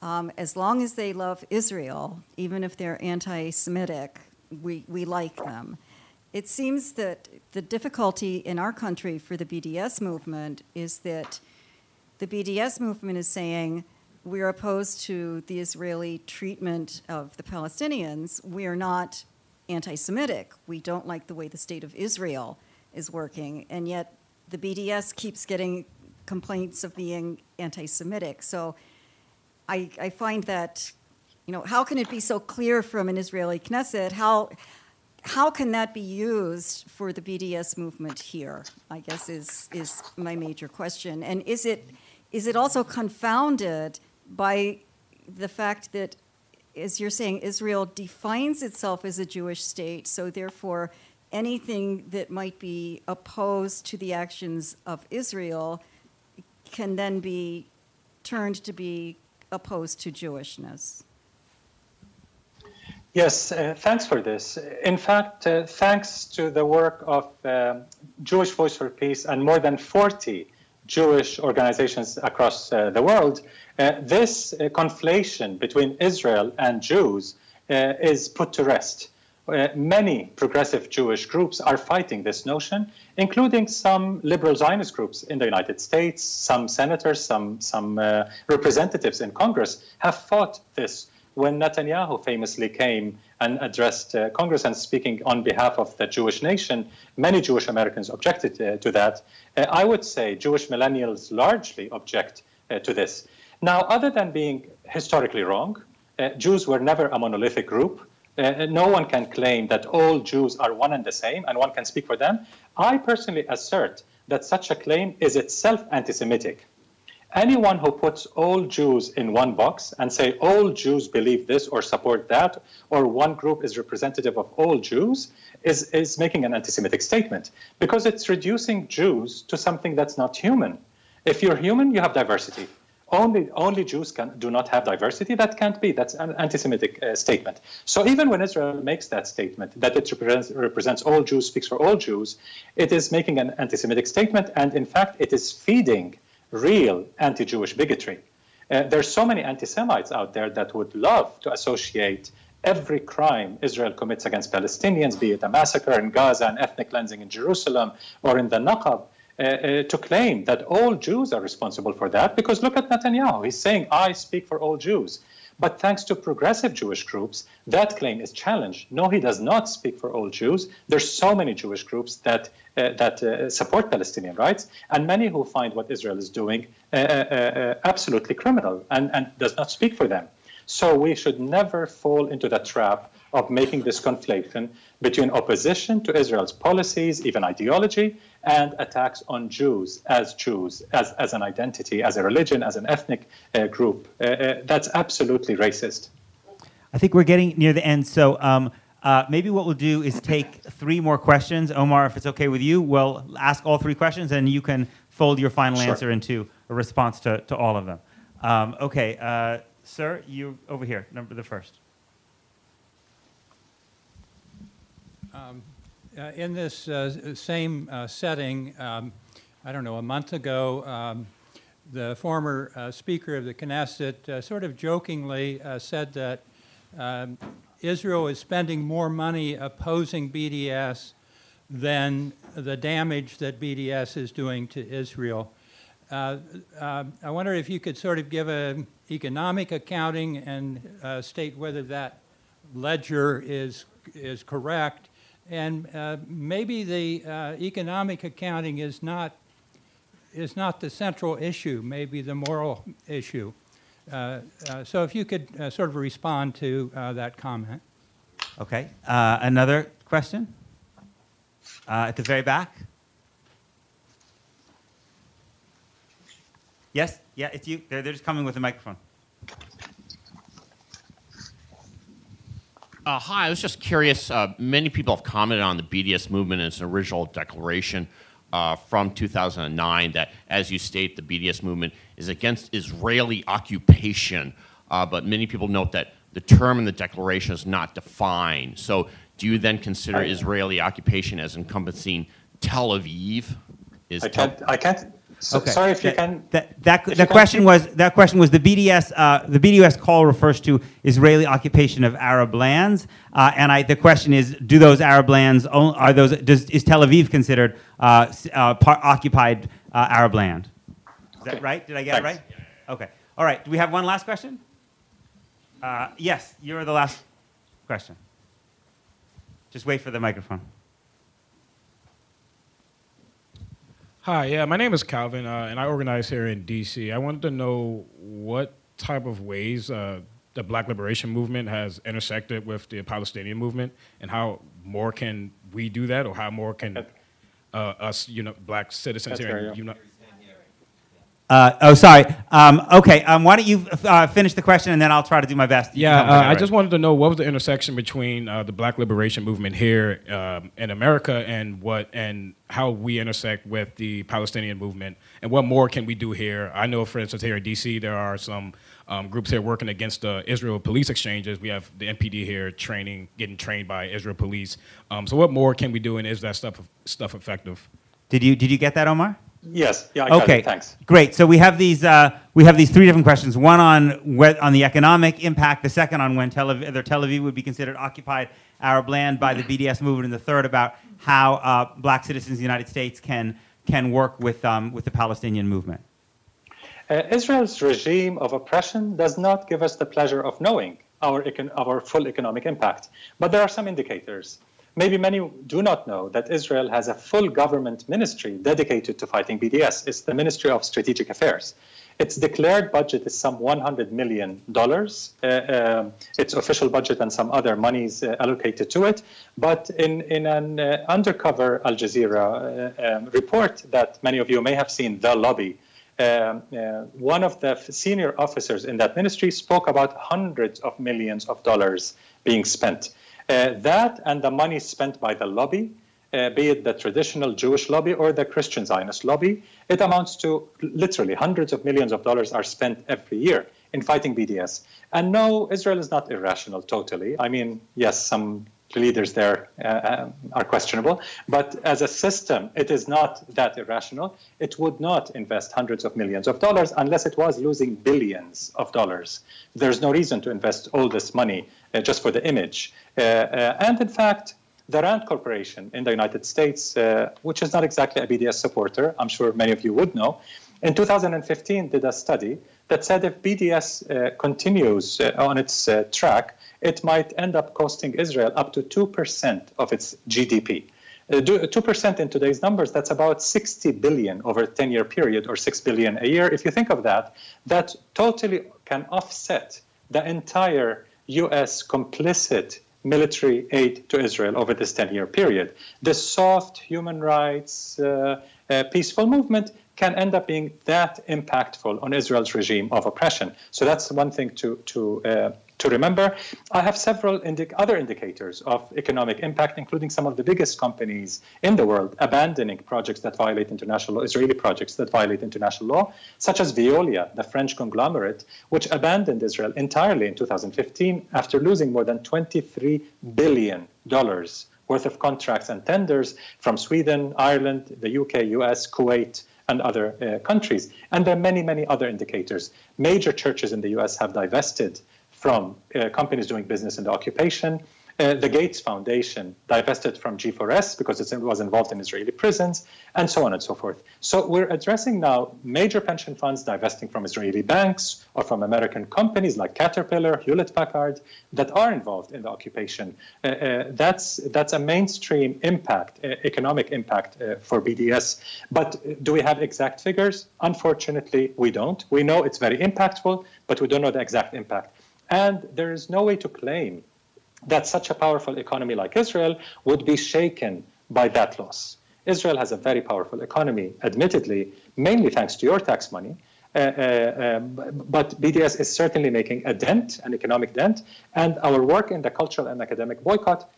um, as long as they love Israel, even if they're anti Semitic, we, we like them. It seems that the difficulty in our country for the BDS movement is that the BDS movement is saying we're opposed to the Israeli treatment of the Palestinians. We are not anti Semitic. We don't like the way the state of Israel is working. And yet, the BDS keeps getting complaints of being anti-Semitic. So I, I find that, you know, how can it be so clear from an Israeli Knesset? How how can that be used for the BDS movement here? I guess is is my major question. And is it is it also confounded by the fact that, as you're saying, Israel defines itself as a Jewish state, so therefore anything that might be opposed to the actions of Israel can then be turned to be opposed to Jewishness?
Yes, uh, thanks for this. In fact, uh, thanks to the work of um Jewish Voice for Peace and more than 40 Jewish organizations across uh, the world, uh, this uh, conflation between Israel and Jews uh, is put to rest. Uh, many progressive Jewish groups are fighting this notion, including some liberal Zionist groups in the United States. Some senators, some, some uh, representatives in Congress have fought this when Netanyahu famously came and addressed uh, Congress and speaking on behalf of the Jewish nation, many Jewish Americans objected uh, to that. Uh, I would say Jewish millennials largely object uh, to this. Now, other than being historically wrong, Jews were never a monolithic group. Uh, no one can claim that all Jews are one and the same, and one can speak for them. I personally assert that such a claim is itself anti Semitic anyone who puts all Jews in one box and say all Jews believe this or support that, or one group is representative of all Jews, is, is making an anti Semitic statement because it's reducing Jews to something that's not human. If you're human, you have diversity. Only, only Jews can, do not have diversity. That can't be. That's an anti Semitic uh, statement. So even when Israel makes that statement, that it represents, represents all Jews, speaks for all Jews, it is making an anti Semitic statement. And in fact, it is feeding real anti Jewish bigotry. Uh, there's so many anti Semites out there that would love to associate every crime Israel commits against Palestinians, be it a massacre in Gaza, an ethnic cleansing in Jerusalem, or in the uh, to claim that all Jews are responsible for that. Because look at Netanyahu. He's saying, I speak for all Jews. But thanks to progressive Jewish groups, that claim is challenged. No, he does not speak for all Jews. There's so many Jewish groups that uh, that uh, support Palestinian rights, and many who find what Israel is doing uh, uh, uh, absolutely criminal and, and does not speak for them. So we should never fall into the trap of making this conflation between opposition to Israel's policies, even ideology, and attacks on Jews as Jews, as, as an identity, as a religion, as an ethnic uh, group. Uh, uh, that's absolutely racist.
I think we're getting near the end, so um, uh, maybe what we'll do is take three more questions. Omar, if it's okay with you, we'll ask all three questions, and you can fold your final
Sure.
answer into a response to, to all of them. Um, okay, uh, sir, you over here, number the first.
Um, in this uh, same uh, setting, um, I don't know, a month ago, um, the former uh, Speaker of the Knesset uh, sort of jokingly uh, said that um, Israel is spending more money opposing BDS than the damage that BDS is doing to Israel. Uh, uh, I wonder if you could sort of give an economic accounting and uh, state whether that ledger is, is correct. And uh, maybe the uh, economic accounting is not, is not the central issue, maybe the moral issue. Uh, uh, so if you could uh, sort of respond to uh, that comment.
Okay, another question at the very back. Yes, yeah, it's you. They're, they're just coming with a microphone.
Uh, hi, I was just curious. Uh, many people have commented on the BDS movement and its original declaration uh, from 2009 that, as you state, the BDS movement is against Israeli occupation. Uh, but many people note that the term in the declaration is not defined. So, do you then consider Israeli occupation as encompassing Tel Aviv? Is
I can't. I can't. So,
Okay.
Sorry if you
That-
can.
That, that,
if
the
you can
question
keep-
was that question was the BDS uh, the BDS call refers to Israeli occupation of Arab lands, uh, and I, the question is, do those Arab lands are those does, is Tel Aviv considered uh, uh, par- occupied uh, Arab land? Is that right? Did I get
Thanks.
it right? Okay. All right. Do we have one last question? Uh, yes, you're the last question. Just wait for the microphone.
Hi, yeah, my name is Calvin, uh, and I organize here in DC. I wanted to know what type of ways uh, the Black Liberation Movement has intersected with the Palestinian movement, and how more can we do that, or how more can uh, us, you know, black citizens
That's
here, in
yeah.
uni-
Uh, oh, sorry. Um, okay. Um, why don't you uh, finish the question and then I'll try to do my best.
Yeah,
can help me
uh, I just wanted to know what was the intersection between uh, the Black Liberation Movement here um, in America and what and how we intersect with the Palestinian movement, and what more can we do here? I know, for instance, here in D.C., there are some um, groups here working against the Israel police exchanges. We have the MPD here training, getting trained by Israel police. Um, so, what more can we do, and is that stuff stuff effective?
Did you did you get that, Omar?
Yes, yeah, I got
okay.
it. Thanks.
Great. So we have these uh, we have these three different questions. One on whe- on the economic impact. The second on when Tel Aviv, whether Tel Aviv would be considered occupied Arab land by the BDS movement, and the third about how uh, black citizens in the United States can can work with um, with the Palestinian movement.
Uh, Israel's regime of oppression does not give us the pleasure of knowing our, econ- our full economic impact. But there are some indicators. Maybe many do not know that Israel has a full government ministry dedicated to fighting BDS. It's the Ministry of Strategic Affairs. Its declared budget is some $100 million. Uh, um, its official budget and some other monies uh, allocated to it. But in, in an uh, undercover Al Jazeera uh, um, report that many of you may have seen, The Lobby, um, uh, one of the senior officers in that ministry spoke about hundreds of millions of dollars being spent. Uh, that and the money spent by the lobby, uh, be it the traditional Jewish lobby or the Christian Zionist lobby, it amounts to literally hundreds of millions of dollars are spent every year in fighting BDS. And no, Israel is not irrational totally. I mean, yes, some leaders there uh, um, are questionable, but as a system, it is not that irrational. It would not invest hundreds of millions of dollars unless it was losing billions of dollars. There's no reason to invest all this money uh, just for the image. Uh, uh, and in fact, the Rand Corporation in the United States, uh, which is not exactly a BDS supporter, I'm sure many of you would know, in 2015 did a study that said if BDS uh, continues uh, on its uh, track, it might end up costing Israel up to 2% of its GDP. Uh, 2% in today's numbers, that's about 60 billion over a 10 year period or 6 billion a year. If you think of that, that totally can offset the entire US complicit military aid to Israel over this 10 year period. The soft human rights, uh, uh, peaceful movement can end up being that impactful on Israel's regime of oppression. So that's one thing to, to, uh, to remember. I have several indi- other indicators of economic impact, including some of the biggest companies in the world abandoning projects that violate international law, Israeli projects that violate international law, such as Veolia, the French conglomerate, which abandoned Israel entirely in 2015 after losing more than $23 billion worth of contracts and tenders from Sweden, Ireland, the UK, US, Kuwait, and other uh, countries. And there are many, many other indicators. Major churches in the US have divested from uh, companies doing business in the occupation. Uh, the Gates Foundation divested from G4S because it was involved in Israeli prisons, and so on and so forth. So we're addressing now major pension funds divesting from Israeli banks or from American companies like Caterpillar, Hewlett Packard that are involved in the occupation. Uh, that's that's a mainstream impact, economic impact for BDS. But do we have exact figures? Unfortunately, we don't. We know it's very impactful, but we don't know the exact impact. And there is no way to claim that such a powerful economy like Israel would be shaken by that loss. Israel has a very powerful economy, admittedly, mainly thanks to your tax money. Uh, uh, um, but BDS is certainly making a dent, an economic dent, and our work in the cultural and academic boycott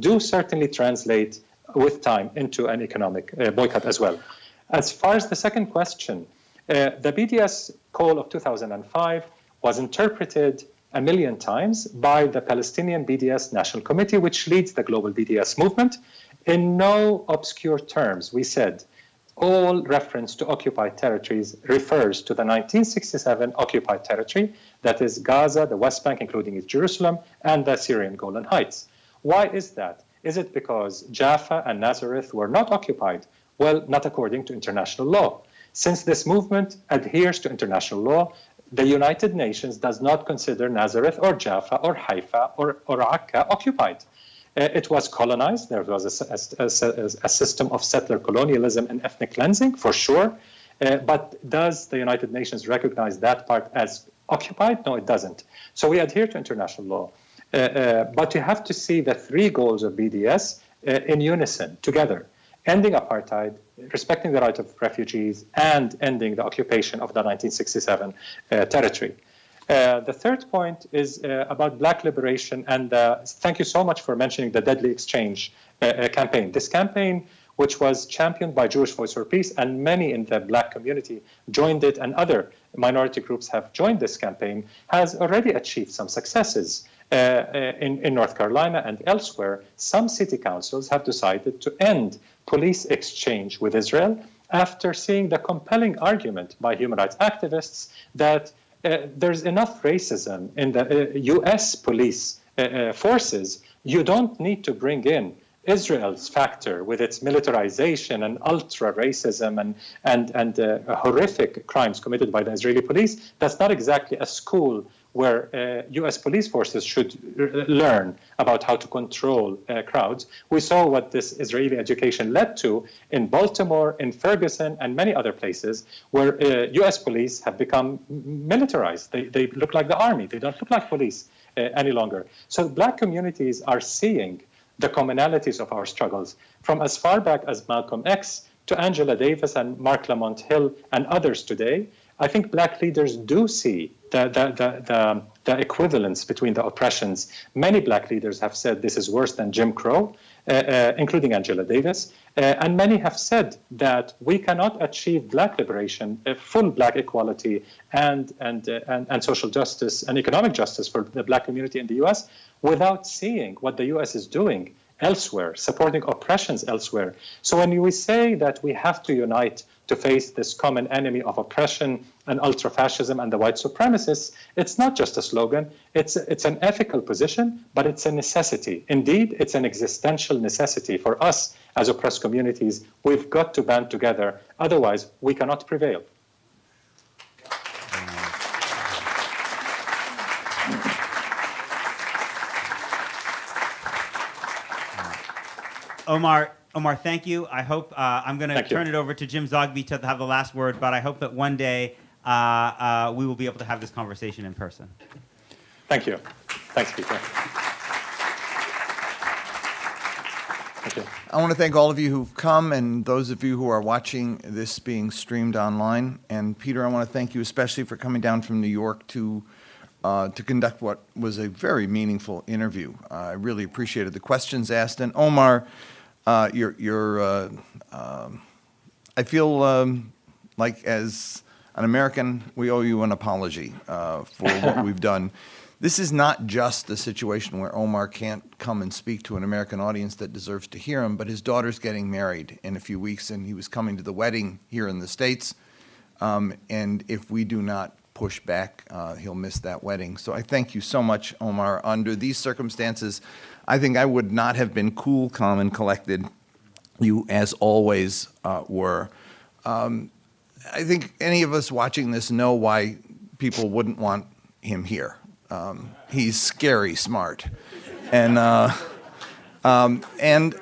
do certainly translate with time into an economic uh, boycott as well. As far as the second question, uh, the BDS call of 2005 was interpreted a million times by the Palestinian BDS National Committee, which leads the global BDS movement. In no obscure terms, we said all reference to occupied territories refers to the 1967 occupied territory, that is Gaza, the West Bank, including East Jerusalem, and the Syrian Golan Heights. Why is that? Is it because Jaffa and Nazareth were not occupied? Well, not according to international law. Since this movement adheres to international law, the United Nations does not consider Nazareth or Jaffa or Haifa or, or Akka occupied. Uh, it was colonized. There was a, a, a, a, system of settler colonialism and ethnic cleansing, for sure. Uh, but does the United Nations recognize that part as occupied? No, it doesn't. So we adhere to international law. Uh, uh, but you have to see the three goals of BDS uh, in unison, together ending apartheid, respecting the right of refugees, and ending the occupation of the 1967 uh, territory. Uh, the third point is uh, about black liberation, and thank you so much for mentioning the Deadly Exchange campaign. This campaign which was championed by Jewish Voice for Peace, and many in the black community joined it, and other minority groups have joined this campaign, has already achieved some successes. Uh, uh, in, in North Carolina and elsewhere, some city councils have decided to end police exchange with Israel after seeing the compelling argument by human rights activists that uh, there's enough racism in the uh, US police uh, uh, forces. You don't need to bring in Israel's factor with its militarization and ultra racism and, and, and horrific crimes committed by the Israeli police, that's not exactly a school where uh, US police forces should r- learn about how to control uh, crowds. We saw what this Israeli education led to in Baltimore, in Ferguson, and many other places where uh, US police have become militarized. They, they look like the army, they don't look like police uh, any longer. So black communities are seeing the commonalities of our struggles from as far back as Malcolm X to Angela Davis and Marc Lamont Hill and others today. I think black leaders do see the, the, the, the, the equivalence between the oppressions. Many black leaders have said this is worse than Jim Crow, uh, uh, including Angela Davis. Uh, and many have said that we cannot achieve black liberation, uh, full black equality, and, and, uh, and, and social justice and economic justice for the black community in the US without seeing what the US is doing elsewhere, supporting oppressions elsewhere. So when we say that we have to unite to face this common enemy of oppression and ultra-fascism and the white supremacists, it's not just a slogan, it's, it's an ethical position, but it's a necessity. Indeed, it's an existential necessity for us as oppressed communities. We've got to band together, otherwise we cannot prevail.
Omar, Omar, thank you. I hope uh, I'm going to turn it over to Jim Zogby to have the last word, but I hope that one day uh, uh, we will be able to have this conversation in person.
Thank you. Thanks, Peter.
Thank you. I want to thank all of you who've come and those of you who are watching this being streamed online. And Peter, I want to thank you especially for coming down from New York to uh, to conduct what was a very meaningful interview. Uh, I really appreciated the questions asked. And Omar, uh, you're, you're uh, um, I feel um, like as an American, we owe you an apology uh, for what we've done. This is not just a situation where Omar can't come and speak to an American audience that deserves to hear him, but his daughter's getting married in a few weeks, and he was coming to the wedding here in the States. Um, and if we do not push back, uh, he'll miss that wedding. So I thank you so much, Omar. Under these circumstances, I think I would not have been cool, calm, and collected. You, as always, uh, were. Um, I think any of us watching this know why people wouldn't want him here. Um, he's scary smart, and uh, um, and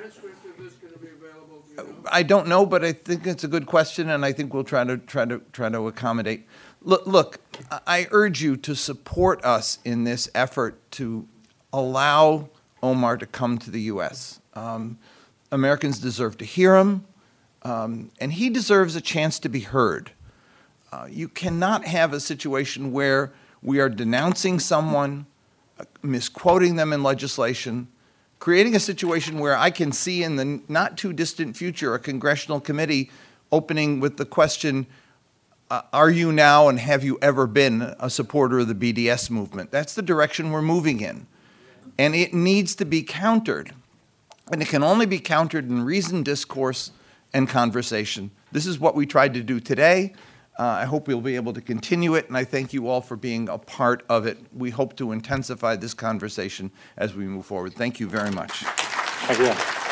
I don't know, but I think it's a good question, and I think we'll try to try to try to accommodate. Look, look, I urge you to support us in this effort to allow Omar to come to the U.S. Um, Americans deserve to hear him, um, and he deserves a chance to be heard. Uh, you cannot have a situation where we are denouncing someone, uh, misquoting them in legislation, creating a situation where I can see in the not too distant future a congressional committee opening with the question uh, are you now and have you ever been a supporter of the BDS movement? That's the direction we're moving in. And it needs to be countered. And it can only be countered in reasoned discourse and conversation. This is what we tried to do today. Uh, I hope we'll be able to continue it, and I thank you all for being a part of it. We hope to intensify this conversation as we move forward. Thank you very much.
Thank you.